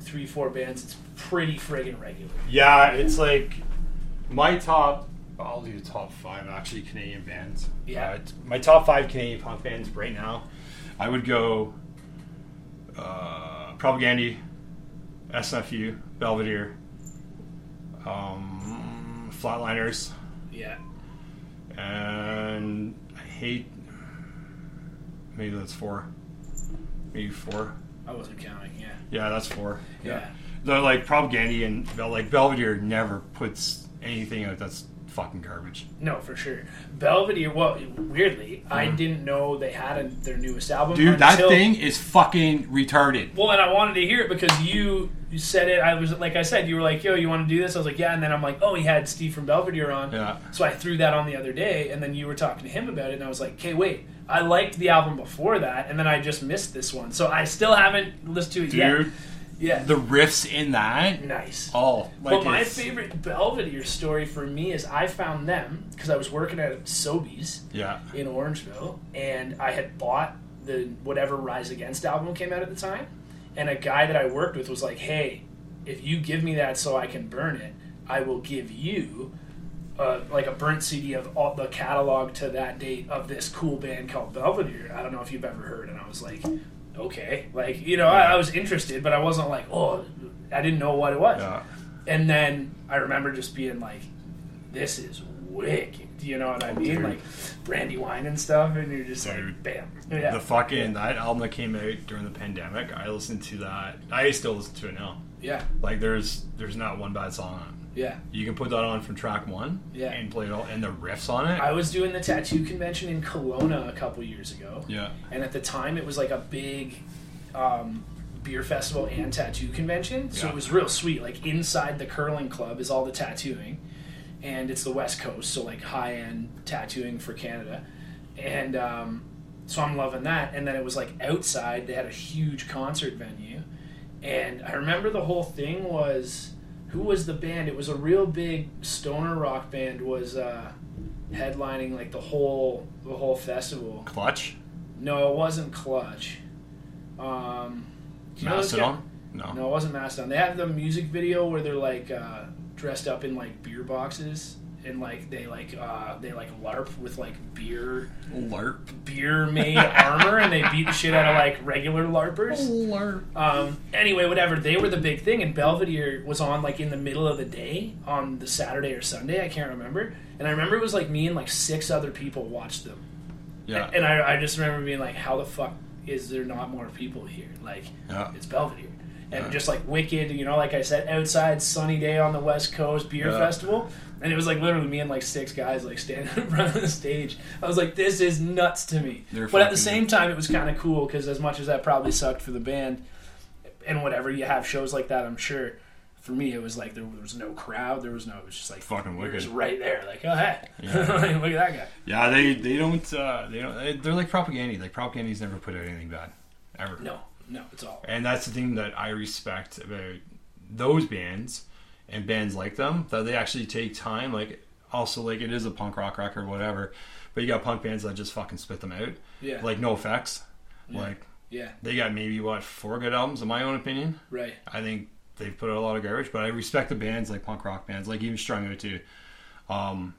Speaker 2: three four bands it's pretty friggin' regular
Speaker 1: Yeah, it's like my top. I'll do the top five actually Canadian bands.
Speaker 2: Yeah.
Speaker 1: Uh, my top five Canadian punk bands right now. I would go. Uh, Propaganda, SNFU, Belvedere, um, Flatliners,
Speaker 2: yeah
Speaker 1: and I hate. Maybe that's four. Maybe four.
Speaker 2: i wasn't counting yeah
Speaker 1: Yeah, that's four.
Speaker 2: yeah
Speaker 1: The like Propaganda and Bel- like Belvedere never puts anything out that's fucking garbage.
Speaker 2: no for sure belvedere well weirdly i hmm. didn't know they had a, their newest album
Speaker 1: Dude, that
Speaker 2: until-
Speaker 1: thing is fucking retarded.
Speaker 2: well and i wanted to hear it because you you said it i was like i said you were like yo you want to do this i was like yeah and then i'm like oh he had steve from belvedere on
Speaker 1: Yeah.
Speaker 2: So I threw that on the other day, and then you were talking to him about it, and I was like, "Okay, wait, I liked the album before that, and then I just missed this one, so I still haven't listened to it yet." Yeah,
Speaker 1: the riffs in that.
Speaker 2: nice.
Speaker 1: Oh, like
Speaker 2: but my
Speaker 1: it's-
Speaker 2: favorite Belvedere story for me is I found them because I was working at Sobeys
Speaker 1: Yeah.
Speaker 2: in Orangeville, and I had bought the whatever Rise Against album came out at the time, and a guy that I worked with was like, "Hey, if you give me that so I can burn it, I will give you." Uh, like a burnt CD of all the catalog to that date of this cool band called Belvedere. I don't know if you've ever heard, and I was like, okay, like you know, I, I was interested, but I wasn't like, oh, I didn't know what it was.
Speaker 1: Yeah.
Speaker 2: and then I remember just being like, "This is wicked." Do you know what I oh, mean?
Speaker 1: Dude.
Speaker 2: Like Brandy Wine and stuff, and you're just like, "Bam!" Yeah.
Speaker 1: The fucking that album that came out during the pandemic, I listened to that. I still listen to it now.
Speaker 2: yeah,
Speaker 1: Like there's there's not one bad song on it.
Speaker 2: Yeah.
Speaker 1: You can put that on from track one,
Speaker 2: Yeah.
Speaker 1: and play it all, and the riffs on it.
Speaker 2: I was doing the tattoo convention in Kelowna a couple years ago,
Speaker 1: yeah,
Speaker 2: and at the time it was like a big um, beer festival and tattoo convention. So
Speaker 1: Yeah.
Speaker 2: it was real sweet. Like inside the curling club is all the tattooing, and it's the West Coast, so like high end tattooing for Canada, and um, so I'm loving that. And then it was like outside; they had a huge concert venue, and I remember the whole thing was who was the band? It was a real big stoner rock band was uh, headlining like the whole the whole festival.
Speaker 1: Clutch,
Speaker 2: No, it wasn't Clutch. Um, do you know those
Speaker 1: Mastodon. No.
Speaker 2: No, it wasn't Mastodon. They have the music video where they're like uh, dressed up in like beer boxes and like they like uh, they like LARP with like beer
Speaker 1: LARP.
Speaker 2: beer made armor and they beat the shit out of like regular LARPers.
Speaker 1: LARP.
Speaker 2: Um, anyway, whatever. They were the big thing, and Belvedere was on like in the middle of the day on the Saturday or Sunday. I can't remember. And I remember it was like me and like six other people watched them.
Speaker 1: Yeah.
Speaker 2: And I, I just remember being like, how the fuck is there not more people here? Like,
Speaker 1: Yeah.
Speaker 2: it's Belvedere. And
Speaker 1: Yeah.
Speaker 2: just like wicked, you know, like I said, outside, sunny day on the West Coast beer
Speaker 1: Yeah.
Speaker 2: festival. And it was like literally me and like six guys like standing in front of the stage. I was like, this is nuts to me.
Speaker 1: They're
Speaker 2: but at the same time, it was kind of cool because as much as that probably sucked for the band and whatever, you have shows like that, I'm sure. For me, it was like there was no crowd. There was no. It was just like
Speaker 1: Fucking
Speaker 2: we were just right there. Like, oh hey,
Speaker 1: Yeah.
Speaker 2: Like, look at that guy.
Speaker 1: Yeah, they they don't uh, they don't they- they're like propaganda. Like propaganda's never put out anything bad, ever.
Speaker 2: No, no, it's all.
Speaker 1: And that's the thing that I respect about those bands and bands like them that they actually take time. Like also like it is a punk rock record, whatever. But you got punk bands that just fucking spit them out.
Speaker 2: Yeah,
Speaker 1: Like NOFX.
Speaker 2: Yeah.
Speaker 1: Like
Speaker 2: yeah,
Speaker 1: they got maybe what four good albums in my own opinion.
Speaker 2: right.
Speaker 1: I think they've put out a lot of garbage, but I respect the bands like punk rock bands, like even Strung Out too. Um,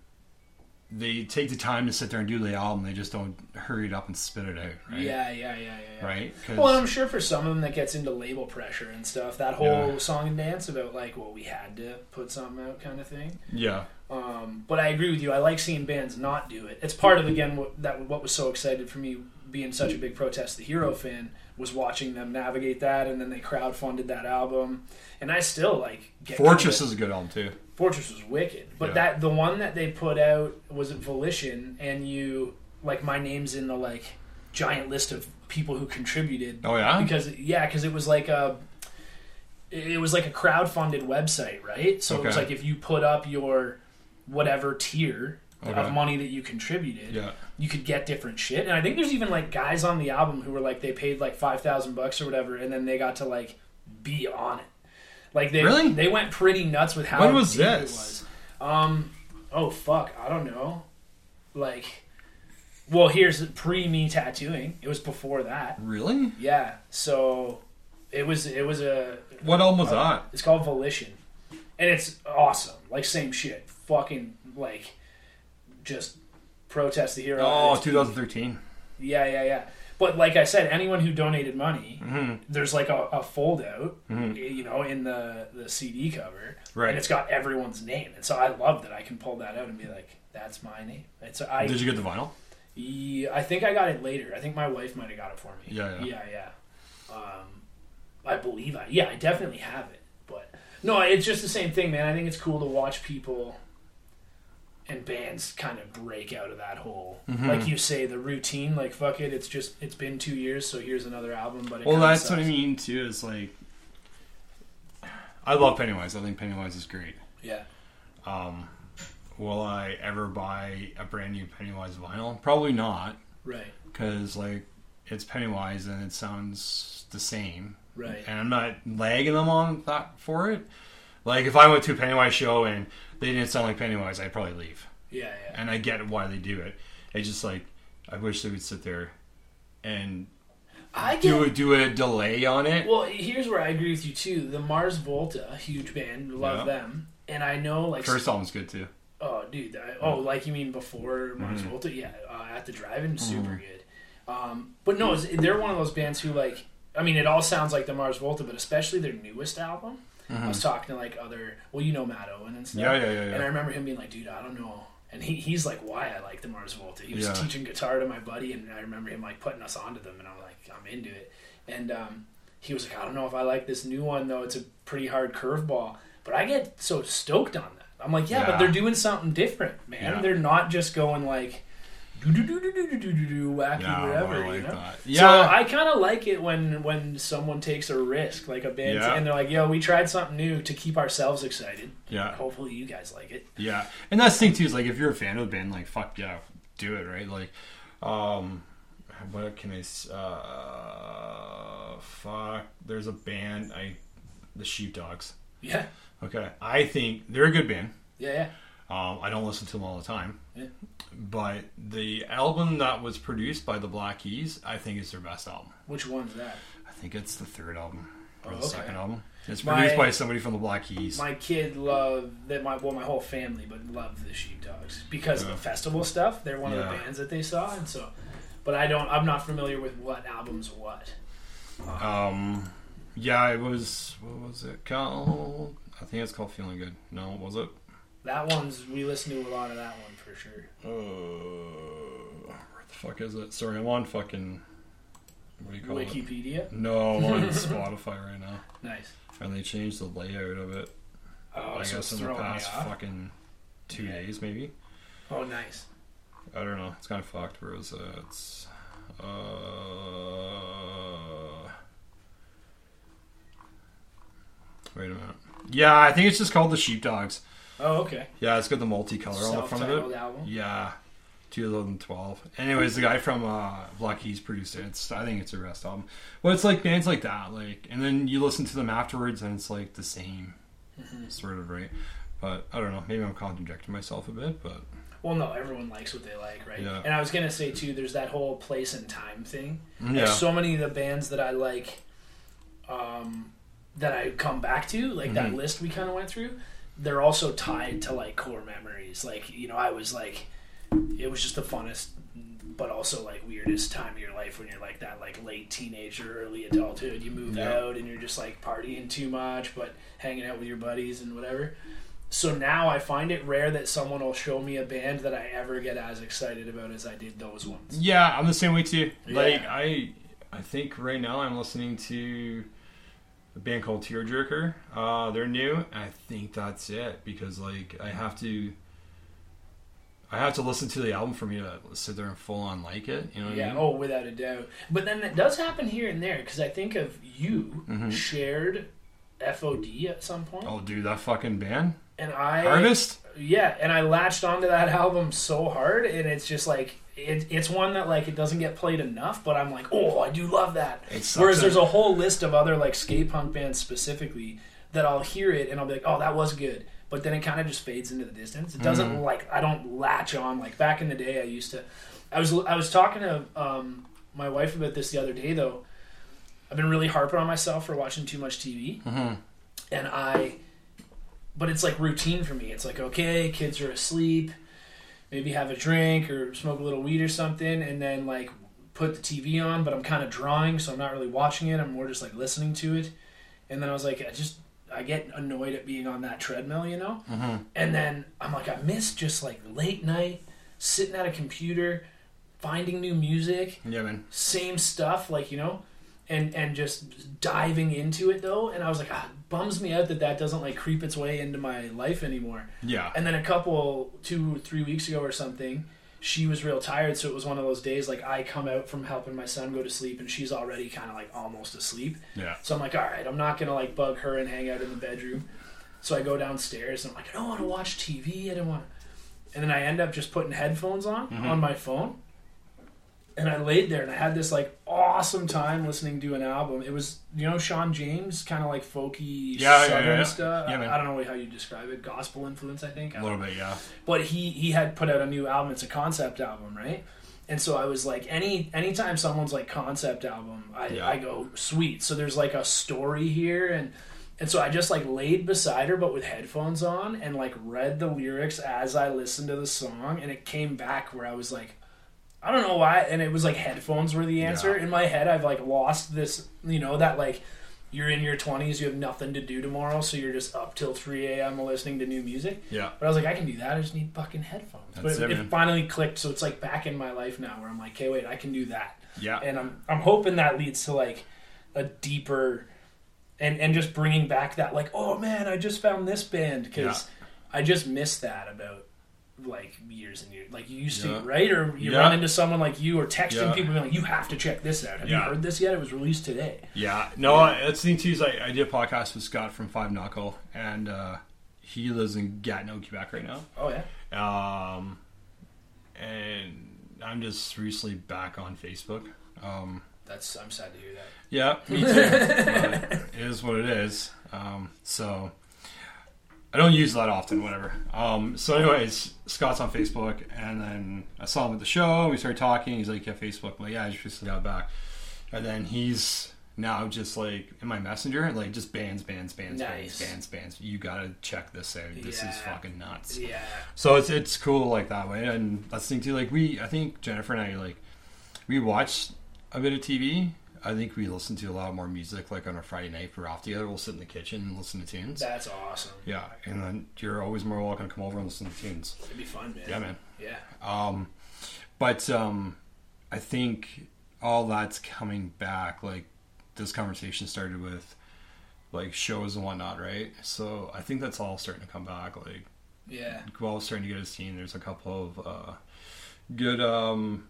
Speaker 1: they take the time to sit there and do the album. They just don't hurry it up and spit it out, right?
Speaker 2: Yeah, yeah, yeah, yeah. yeah.
Speaker 1: Right?
Speaker 2: Well, I'm sure for some of them that gets into label pressure and stuff, that whole
Speaker 1: Yeah.
Speaker 2: song and dance about like, well, we had to put something out, kind of thing.
Speaker 1: yeah,
Speaker 2: Um, but I agree with you. I like seeing bands not do it. It's part of again what that what was so excited for me being such a big protest the hero fan was watching them navigate that, and then they crowdfunded that album, and I still like get
Speaker 1: Fortress is a good album too.
Speaker 2: Fortress was wicked, but
Speaker 1: Yeah.
Speaker 2: that the one that they put out was at Volition, and you like my name's in the like giant list of people who contributed
Speaker 1: Oh yeah,
Speaker 2: because yeah, because it was like a it was like a crowdfunded website, right? So it was like if you put up your whatever tier
Speaker 1: Okay.
Speaker 2: of money that you contributed,
Speaker 1: yeah,
Speaker 2: you could get different shit. And I think there's even like guys on the album who were like they paid like five thousand bucks or whatever, and then they got to like be on it. Like they
Speaker 1: Really?
Speaker 2: they went pretty nuts with how
Speaker 1: When was
Speaker 2: deep it
Speaker 1: this?
Speaker 2: was. Um, oh fuck, I don't know. Like, well, here's pre me tattooing. It was before that.
Speaker 1: really?
Speaker 2: Yeah, so it was it was a
Speaker 1: What album was that?
Speaker 2: it's called Volition, and it's awesome. Like same shit, fucking like just protest the hero.
Speaker 1: Oh,
Speaker 2: It's-
Speaker 1: 2013.
Speaker 2: yeah, yeah, yeah. But like I said, anyone who donated money,
Speaker 1: hmm
Speaker 2: there's like a, a fold out,
Speaker 1: Mhm.
Speaker 2: you know, in the the CD cover,
Speaker 1: Right.
Speaker 2: and it's got everyone's name, and so I love that I can pull that out and be like, that's my name. It's I.
Speaker 1: Did you get the vinyl?
Speaker 2: Yeah, I think I got it later. I think my wife might have got it for me.
Speaker 1: Yeah, yeah.
Speaker 2: yeah, yeah. Um, I believe I. Yeah, I definitely have it. But no, it's just the same thing, man. I think it's cool to watch people and bands kind of break out of that whole,
Speaker 1: Mhm.
Speaker 2: like you say, the routine. Like fuck it, it's just it's been two years, so here's another album. But it
Speaker 1: Well, that's what I mean too. Is like, I love Pennywise. I think Pennywise is great.
Speaker 2: Yeah,
Speaker 1: Um, will I ever buy a brand new Pennywise vinyl? Probably not,
Speaker 2: right,
Speaker 1: because like it's Pennywise and it sounds the same,
Speaker 2: right.
Speaker 1: and I'm not lagging them on that for it. Like if I went to a Pennywise show and they didn't sound like Pennywise, I'd probably leave.
Speaker 2: Yeah, yeah.
Speaker 1: And I get why they do it. It's just like I wish they would sit there and
Speaker 2: I get
Speaker 1: do a, do a delay on it.
Speaker 2: Well, here's where I agree with you too. The Mars Volta, a huge band, love
Speaker 1: Yeah.
Speaker 2: them, and I know like
Speaker 1: First album's good too.
Speaker 2: Oh, dude. I, oh, like you mean before Mars
Speaker 1: Mhm.
Speaker 2: Volta? Yeah, uh, at the drive-in,
Speaker 1: Mm-hmm.
Speaker 2: super good. Um, but no, they're one of those bands who like. I mean, it all sounds like the Mars Volta, but especially their newest album. I was talking to like other, well, you know Matt Owen and stuff.
Speaker 1: Yeah, yeah, yeah, yeah.
Speaker 2: And I remember him being like, "Dude, I don't know." And he, he's like, "Why I like the Mars Volta?" He was
Speaker 1: Yeah.
Speaker 2: teaching guitar to my buddy, and I remember him like putting us onto them, and I'm like, "I'm into it." And um, he was like, "I don't know if I like this new one though. It's a pretty hard curveball." But I get so stoked on that. I'm like, "Yeah,
Speaker 1: Yeah.
Speaker 2: but they're doing something different, man. They're not just going like." Wacky
Speaker 1: Yeah,
Speaker 2: wherever,
Speaker 1: more
Speaker 2: you know?
Speaker 1: that.
Speaker 2: So I kind of like it when when someone takes a risk, like a band,
Speaker 1: Yeah.
Speaker 2: and they're like, "Yo, we tried something new to keep ourselves excited.
Speaker 1: Yeah.
Speaker 2: Hopefully, you guys like it."
Speaker 1: Yeah, and that's the thing too is like if you're a fan of the band, like fuck yeah, do it right. Like, um, what can I? Uh, fuck. There's a band I, the Sheepdogs.
Speaker 2: Yeah,
Speaker 1: Okay, I think they're a good band.
Speaker 2: yeah, yeah.
Speaker 1: Um, I don't listen to them all the time,
Speaker 2: Yeah.
Speaker 1: but the album that was produced by the Black Keys, I think is their best album.
Speaker 2: Which one's that?
Speaker 1: I think it's the third album or
Speaker 2: Oh,
Speaker 1: the
Speaker 2: okay.
Speaker 1: second album. It's
Speaker 2: My-
Speaker 1: produced by somebody from the Black Keys.
Speaker 2: My kid loved that. My well, my whole family, but loved the Sheepdogs because of the festival stuff. They're one of the bands that they saw, and so. But I don't. I'm not familiar with what albums what.
Speaker 1: Um, yeah, it was. What was it called? I think it's called "Feeling Good." No, was it?
Speaker 2: That one's we listen to a lot of that one for sure.
Speaker 1: Uh, where the fuck is it? Sorry, I'm on fucking. What do you call it?
Speaker 2: Wikipedia.
Speaker 1: No, I'm on Spotify right now,
Speaker 2: Nice.
Speaker 1: and they changed the layout of it.
Speaker 2: Oh,
Speaker 1: I
Speaker 2: so
Speaker 1: guess in the past fucking two
Speaker 2: Yeah.
Speaker 1: days, maybe.
Speaker 2: Oh, nice.
Speaker 1: I don't know. It's kind of fucked. Where is it? It's. Uh, wait a minute. Yeah, I think it's just called the Sheepdogs.
Speaker 2: Oh, okay.
Speaker 1: Yeah, it's got the multicolor on the front of it.
Speaker 2: album.
Speaker 1: Yeah, 2012. Anyways, the guy from uh, Black Keys produced it. It's I think it's a rest album. Well, it's like bands like that, like, and then you listen to them afterwards, and it's like the same
Speaker 2: Mm-hmm.
Speaker 1: sort of right. But I don't know. Maybe I'm contradicting myself a bit, but
Speaker 2: Well, no, everyone likes what they like, right?
Speaker 1: Yeah.
Speaker 2: And I was gonna say too, there's that whole place and time thing.
Speaker 1: yeah,
Speaker 2: Like so many of the bands that I like, um, that I come back to, like that
Speaker 1: Mhm.
Speaker 2: list we kind of went through, they're also tied to like core memories. Like you know, I was like, it was just the funnest, but also like weirdest time of your life when you're like that, like late teenager, early adulthood. You move
Speaker 1: Yeah.
Speaker 2: out and you're just like partying too much, but hanging out with your buddies and whatever. So now I find it rare that someone will show me a band that I ever get as excited about as I did those ones.
Speaker 1: yeah, I'm the same way too.
Speaker 2: Yeah.
Speaker 1: Like I, I think right now I'm listening to a band called Tearjerker. Uh, they're new. I think that's it because like I have to. I have to listen to the album for me to sit there and full on like it. You know what I
Speaker 2: Yeah,
Speaker 1: mean?
Speaker 2: oh, without a doubt. But then it does happen here and there because I think of you
Speaker 1: Mhm.
Speaker 2: shared FOD at some point,
Speaker 1: Oh, dude, that fucking band,
Speaker 2: and I
Speaker 1: artist.
Speaker 2: yeah, and I latched onto that album so hard, and it's just like it, it's one that like it doesn't get played enough, but I'm like, oh, I do love that. Whereas
Speaker 1: that-
Speaker 2: there's a whole list of other like skate punk bands specifically that I'll hear it and I'll be like, oh, that was good. But then it kind of just fades into the distance. It doesn't
Speaker 1: Mm-hmm.
Speaker 2: like I don't latch on like back in the day. I used to. I was I was talking to um, my wife about this the other day though. I've been really harping on myself for watching too much TV,
Speaker 1: Mhm.
Speaker 2: and I. But it's like routine for me. It's like okay, kids are asleep, maybe have a drink or smoke a little weed or something, and then like put the TV on. But I'm kind of drawing, so I'm not really watching it. I'm more just like listening to it. And then I was like, I just I get annoyed at being on that treadmill, you know.
Speaker 1: Mhm.
Speaker 2: And then I'm like, I miss just like late night, sitting at a computer, finding new music,
Speaker 1: Yeah, man.
Speaker 2: same stuff, like you know, and and just diving into it though. And I was like, ah, bums me out that that doesn't like creep its way into my life anymore.
Speaker 1: Yeah.
Speaker 2: And then a couple, two, three weeks ago or something, she was real tired, so it was one of those days like I come out from helping my son go to sleep, and she's already kind of like almost asleep.
Speaker 1: Yeah.
Speaker 2: So I'm like, all right, I'm not gonna like bug her and hang out in the bedroom. So I go downstairs and I'm like, I don't want to watch TV. I don't want. And then I end up just putting headphones on
Speaker 1: Mhm.
Speaker 2: on my phone. And I laid there and I had this like awesome time listening to an album. It was you know Sean James, kind of like folky
Speaker 1: Yeah,
Speaker 2: southern
Speaker 1: yeah.
Speaker 2: stuff.
Speaker 1: Yeah, man.
Speaker 2: I, I don't know how you describe it, gospel influence, I think. I
Speaker 1: A little bit, yeah.
Speaker 2: but he he had put out a new album. It's a concept album, right? And so I was like, any anytime someone's like concept album, I. I go sweet. So there's like a story here, and and so I just like laid beside her, but with headphones on, and like read the lyrics as I listened to the song, and it came back where I was like, I don't know why, and it was like headphones were the answer.
Speaker 1: Yeah.
Speaker 2: In my head, I've like lost this, you know, that like you're in your 20s, you have nothing to do tomorrow, so you're just up till 3 a.m. listening to new music.
Speaker 1: Yeah.
Speaker 2: But I was like, I can do that. I just need fucking headphones.
Speaker 1: That's
Speaker 2: but
Speaker 1: it,
Speaker 2: it,
Speaker 1: man.
Speaker 2: finally clicked, so it's like back in my life now, where I'm like, okay, wait, I can do that,
Speaker 1: Yeah.
Speaker 2: and I'm I'm hoping that leads to like a deeper, and and just bringing back that like, oh man, I just found this band because I just missed that about like years and years. Like you used to,
Speaker 1: Yeah.
Speaker 2: right? Or you
Speaker 1: Yeah.
Speaker 2: run into someone like you or texting
Speaker 1: Yeah.
Speaker 2: people being like, you have to check this out. Have you heard this yet? It was released today.
Speaker 1: Yeah, no, I that's the thing too. Is I, I did a podcast with Scott from Five Knuckle, and uh, he lives in Gatineau, Quebec right now.
Speaker 2: Oh yeah.
Speaker 1: Um, and I'm just recently back on Facebook. Um,
Speaker 2: That's I'm sad to hear that.
Speaker 1: yeah, me too. but it is what it is. Um, so I don't use that often. Whatever. Um, so, anyways, Scott's on Facebook, and then I saw him at the show. We started talking. He's like, "Yeah, Facebook." I'm like, yeah, I just recently got back. And then he's now just like in my messenger, like just bands, bands, bands,
Speaker 2: Nice.
Speaker 1: bands, bands, bands. You gotta check this out. This is fucking nuts.
Speaker 2: Yeah.
Speaker 1: So it's it's cool like that way, and that's the thing too. Like we, I think Jennifer and I like we watch a bit of TV. I think we listen to a lot more music. Like on a Friday night, if we're off together, we'll sit in the kitchen and listen to tunes.
Speaker 2: That's awesome.
Speaker 1: yeah, and then you're always more welcome to come over and listen to tunes.
Speaker 2: It'd be fun, man.
Speaker 1: Yeah, man.
Speaker 2: Yeah.
Speaker 1: Um, but um, I think all that's coming back. Like this conversation started with like shows and whatnot, right? So I think that's all starting to come back. Like
Speaker 2: Yeah.
Speaker 1: Guelph's starting to get his team. There's a couple of uh, good um,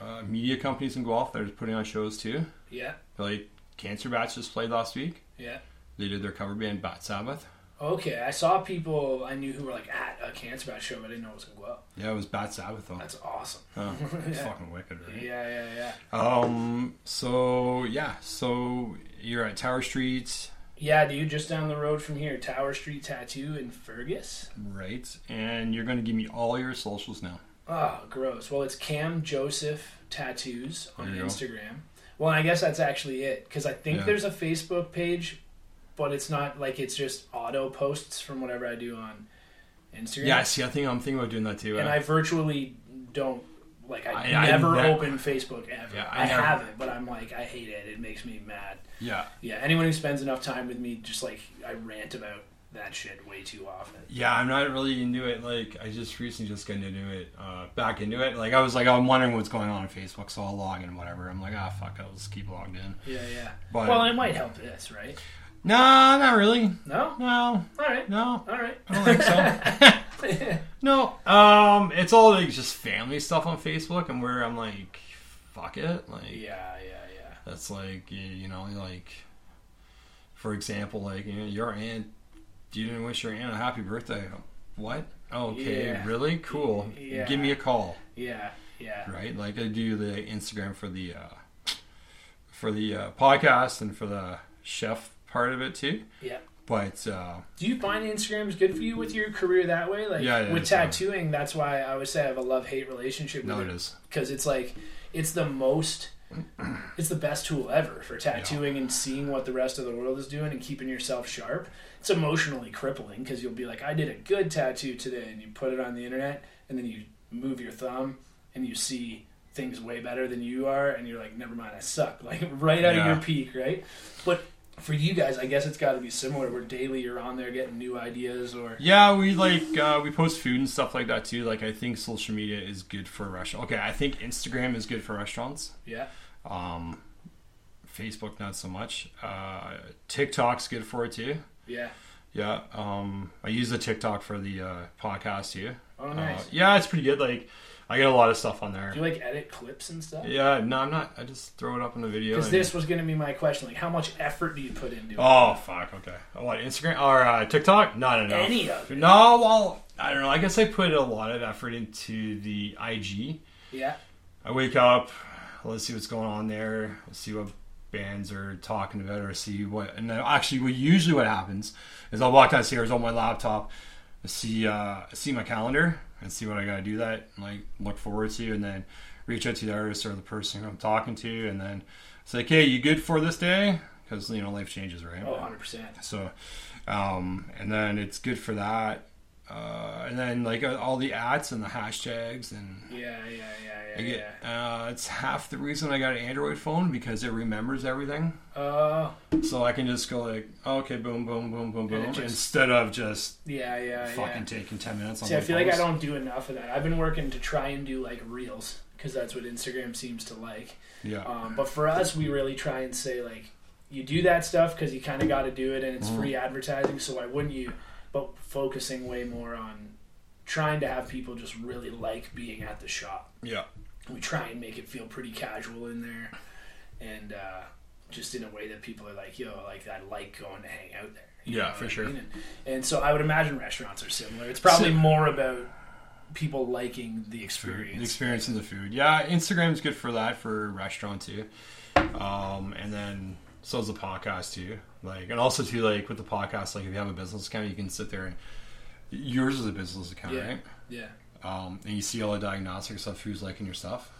Speaker 1: uh, media companies in Guelph that are putting on shows too.
Speaker 2: Yeah.
Speaker 1: Like Cancer Bats just played last week.
Speaker 2: Yeah.
Speaker 1: They did their cover band Bat Sabbath.
Speaker 2: Okay, I saw people I knew who were like at a Cancer Bat show, but I didn't know it was gonna go up.
Speaker 1: Yeah, it was Bat Sabbath though.
Speaker 2: That's awesome.
Speaker 1: Oh, it's
Speaker 2: Yeah.
Speaker 1: fucking wicked, right?
Speaker 2: Yeah, yeah, yeah.
Speaker 1: Um. So yeah. So you're at Tower Street,
Speaker 2: Yeah, dude, just down the road from here, Tower Street Tattoo in Fergus.
Speaker 1: right? And you're going to give me all your socials now.
Speaker 2: Oh, gross. Well, it's Cam Joseph Tattoos on
Speaker 1: There you go.
Speaker 2: Instagram. Well, I guess that's actually it because I think
Speaker 1: Yeah.
Speaker 2: there's a Facebook page, but it's not like it's just auto posts from whatever I do on Instagram.
Speaker 1: Yeah. See, I think I'm thinking about doing that too.
Speaker 2: and
Speaker 1: uh,
Speaker 2: I virtually don't like I,
Speaker 1: I- I
Speaker 2: never
Speaker 1: ne-
Speaker 2: open Facebook ever.
Speaker 1: Yeah,
Speaker 2: I,
Speaker 1: I never-
Speaker 2: have it, but I'm like I hate it. It makes me mad.
Speaker 1: yeah.
Speaker 2: Yeah, anyone who spends enough time with me, just like I rant about that shit way too often.
Speaker 1: Yeah, I'm not really into it. Like, I just recently just got into it, uh, back into it. Like, I was like, I'm wondering what's going on on Facebook, so I'll log in, whatever. I'm like, ah, fuck, I'll just keep logged in.
Speaker 2: Yeah, yeah.
Speaker 1: But
Speaker 2: well, it might help this, right?
Speaker 1: No, not really.
Speaker 2: No,
Speaker 1: No,
Speaker 2: all right,
Speaker 1: no,
Speaker 2: all right.
Speaker 1: I don't think so. no, um, it's all like just family stuff on Facebook, and where I'm like, fuck it, like,
Speaker 2: yeah, yeah, yeah.
Speaker 1: that's like, you you know, like, for example, like, you know, your aunt, you didn't wish your aunt a happy birthday. What? Okay,
Speaker 2: Yeah.
Speaker 1: really? Cool.
Speaker 2: Yeah.
Speaker 1: Give me a call.
Speaker 2: Yeah, yeah.
Speaker 1: right? Like I do the Instagram for the uh, for the uh, podcast and for the chef part of it too.
Speaker 2: Yeah.
Speaker 1: But uh,
Speaker 2: Do you find Instagram is good for you with your career that way? Like
Speaker 1: Yeah, yeah,
Speaker 2: with tattooing, that's why I always say I have a love hate relationship with
Speaker 1: no,
Speaker 2: it
Speaker 1: it is.
Speaker 2: because it's like it's the most it's the best tool ever for tattooing and seeing what the rest of the world is doing and keeping yourself sharp it's emotionally crippling because you'll be like i did a good tattoo today and you put it on the internet and then you move your thumb and you see things way better than you are and you're like never mind i suck like right out
Speaker 1: Yeah.
Speaker 2: of your peak right but for you guys i guess it's got to be similar where daily you're on there getting new ideas or
Speaker 1: Yeah, we like uh, we post food and stuff like that too. Like I think social media is good for restaurant. Okay, I think Instagram is good for restaurants.
Speaker 2: yeah
Speaker 1: Um, Facebook not so much. Uh, TikTok's good for it too.
Speaker 2: Yeah
Speaker 1: Yeah. Um, I use the TikTok for the uh, podcast too.
Speaker 2: oh
Speaker 1: Uh,
Speaker 2: nice
Speaker 1: yeah, it's pretty good. Like I get a lot of stuff on there.
Speaker 2: do you like edit clips and stuff
Speaker 1: Yeah, no, I'm not. I just throw it up in the video.
Speaker 2: Because
Speaker 1: and-
Speaker 2: this was going to be my question. Like, how much effort do you put into it?
Speaker 1: Oh fuck. Okay. What Instagram or uh, TikTok? Not enough.
Speaker 2: Any of it?
Speaker 1: No. Well, I don't know. I guess I put a lot of effort into the IG.
Speaker 2: Yeah.
Speaker 1: I wake up. Let's see what's going on there. Let's see what bands are talking about, or see what. And then actually, what usually what happens is I'll walk downstairs on my laptop, see uh, see my calendar, and see what I got to do that, and like look forward to, and then reach out to the artist or the person who I'm talking to, and then say, "Okay, you good for this day?" Because you know life changes, right?
Speaker 2: Oh, 100%.
Speaker 1: So, um, and then it's good for that. Uh, and then like uh, all the ads and the hashtags and
Speaker 2: Yeah, yeah, yeah, yeah.
Speaker 1: get, uh, it's half the reason I got an Android phone because it remembers everything.
Speaker 2: Uh,
Speaker 1: So I can just go like, oh, okay, boom, boom, boom, boom, boom,
Speaker 2: just-
Speaker 1: instead of just
Speaker 2: yeah, yeah,
Speaker 1: fucking
Speaker 2: yeah.
Speaker 1: taking ten minutes on
Speaker 2: See, I feel like I don't do enough of that. I've been working to try and do like reels because that's what Instagram seems to like.
Speaker 1: Yeah,
Speaker 2: Um, but for us, we really try and say like, you do that stuff because you kind of got to do it, and it's
Speaker 1: Mhm.
Speaker 2: free advertising. So why wouldn't you? Focusing way more on trying to have people just really like being at the shop.
Speaker 1: yeah,
Speaker 2: We try and make it feel pretty casual in there, and uh, just in a way that people are like, yo, like I like going to hang out there.
Speaker 1: Yeah, for
Speaker 2: I
Speaker 1: sure.
Speaker 2: mean? And, and so I would imagine restaurants are similar. It's probably
Speaker 1: Sim-
Speaker 2: more about people liking the
Speaker 1: food,
Speaker 2: experience.
Speaker 1: the experience of the food. Yeah, Instagram's good for that for restaurant too. Um, and then so is the podcast too. Like, and also too, like with the podcast, like if you have a business account, you can sit there and yours is a business account,
Speaker 2: Yeah.
Speaker 1: right?
Speaker 2: Yeah.
Speaker 1: Um, and you see all the diagnostic stuff, who's liking your stuff.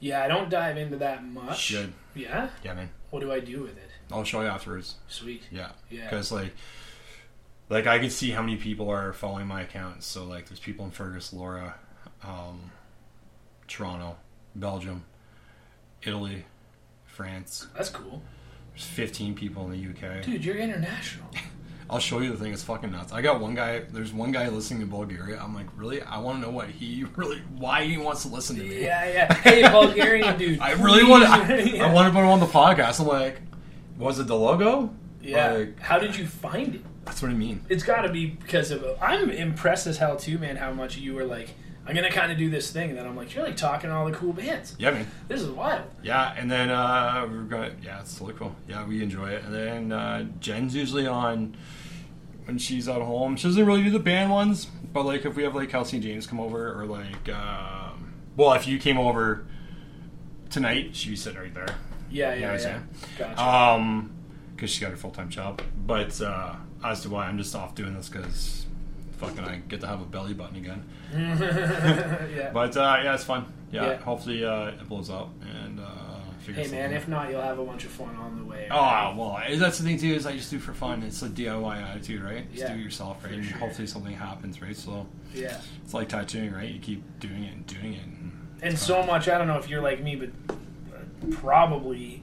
Speaker 2: Yeah, I don't dive into that much.
Speaker 1: Good.
Speaker 2: Yeah?
Speaker 1: Yeah, man.
Speaker 2: What do I do with it?
Speaker 1: I'll show you afterwards.
Speaker 2: Sweet.
Speaker 1: Yeah.
Speaker 2: Yeah.
Speaker 1: because like like I can see how many people are following my account. So like there's people in Fergus, Elora, um, Toronto, Belgium, Italy, France.
Speaker 2: That's cool.
Speaker 1: There's 15 people in the UK.
Speaker 2: Dude, you're international.
Speaker 1: I'll show you the thing. It's fucking nuts. I got one guy. There's one guy listening to Bulgaria. I'm like, really? I want to know what he really, why he wants to listen to me.
Speaker 2: yeah, yeah. Hey, Bulgarian dude.
Speaker 1: I really want. I,
Speaker 2: Yeah.
Speaker 1: I want to put him on the podcast. I'm like, was it the logo?
Speaker 2: Yeah.
Speaker 1: Like,
Speaker 2: How did you find it?
Speaker 1: that's what I mean.
Speaker 2: It's got to be because of. I'm impressed as hell too, man. How much you were like, I'm gonna kind of do this thing, and then I'm like, you're like talking to all the cool bands.
Speaker 1: Yeah, man.
Speaker 2: This is wild.
Speaker 1: Yeah, and then uh, we're gonna. Yeah, it's totally cool. Yeah, we enjoy it. And then uh, Jen's usually on when she's at home. She doesn't really do the band ones, but like if we have like Kelsey and James come over, or like, um, well, if you came over tonight, she'd be sitting right there.
Speaker 2: Yeah,
Speaker 1: You know
Speaker 2: yeah, yeah. Gotcha.
Speaker 1: Um, because she got her full time job. But uh, as to why I'm just off doing this because fucking I get to have a belly button again.
Speaker 2: yeah.
Speaker 1: But uh, yeah, it's fun. Yeah,
Speaker 2: Yeah.
Speaker 1: hopefully uh, it blows up and uh,
Speaker 2: Hey man, if not, you'll have a bunch of fun on the way.
Speaker 1: Oh well, that's the thing too. Is I just do for fun. It's a DIY attitude, right? Just
Speaker 2: Yeah,
Speaker 1: do it yourself, right? And
Speaker 2: sure.
Speaker 1: hopefully something happens, right? So
Speaker 2: yeah.
Speaker 1: it's like tattooing, right? You keep doing it and doing it. And,
Speaker 2: And so
Speaker 1: fun.
Speaker 2: much, I don't know if you're like me, but probably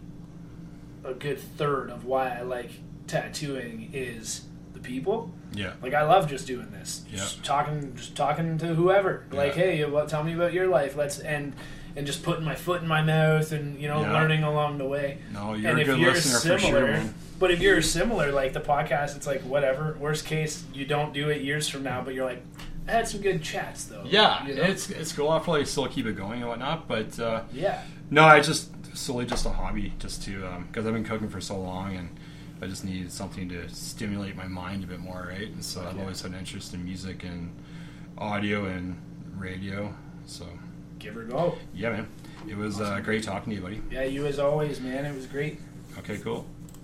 Speaker 2: a good third of why I like tattooing is people.
Speaker 1: yeah,
Speaker 2: Like I love just doing this, just talking, just talking to whoever. Like,
Speaker 1: Yeah.
Speaker 2: hey, tell me about your life. Let's and and just putting my foot in my mouth and you know
Speaker 1: Yeah.
Speaker 2: learning along the way.
Speaker 1: no, you're
Speaker 2: and
Speaker 1: a
Speaker 2: if
Speaker 1: good
Speaker 2: you're
Speaker 1: listener
Speaker 2: similar,
Speaker 1: for sure, man.
Speaker 2: but if you're similar, like the podcast, it's like whatever. Worst case, you don't do it years from now, but you're like, I had some good chats though.
Speaker 1: Yeah,
Speaker 2: you know?
Speaker 1: it's it's cool. I'll probably still keep it going and whatnot, but uh,
Speaker 2: yeah,
Speaker 1: no, I just solely just a hobby, just to because I've been cooking for so long and. I just needed something to stimulate my mind a bit more, right? And so I've
Speaker 2: Yeah.
Speaker 1: always had an interest in music and audio and radio. So
Speaker 2: give her a go.
Speaker 1: yeah, man, it was uh, great talking to you, buddy.
Speaker 2: Yeah, you as always, man. It was great.
Speaker 1: Okay, cool.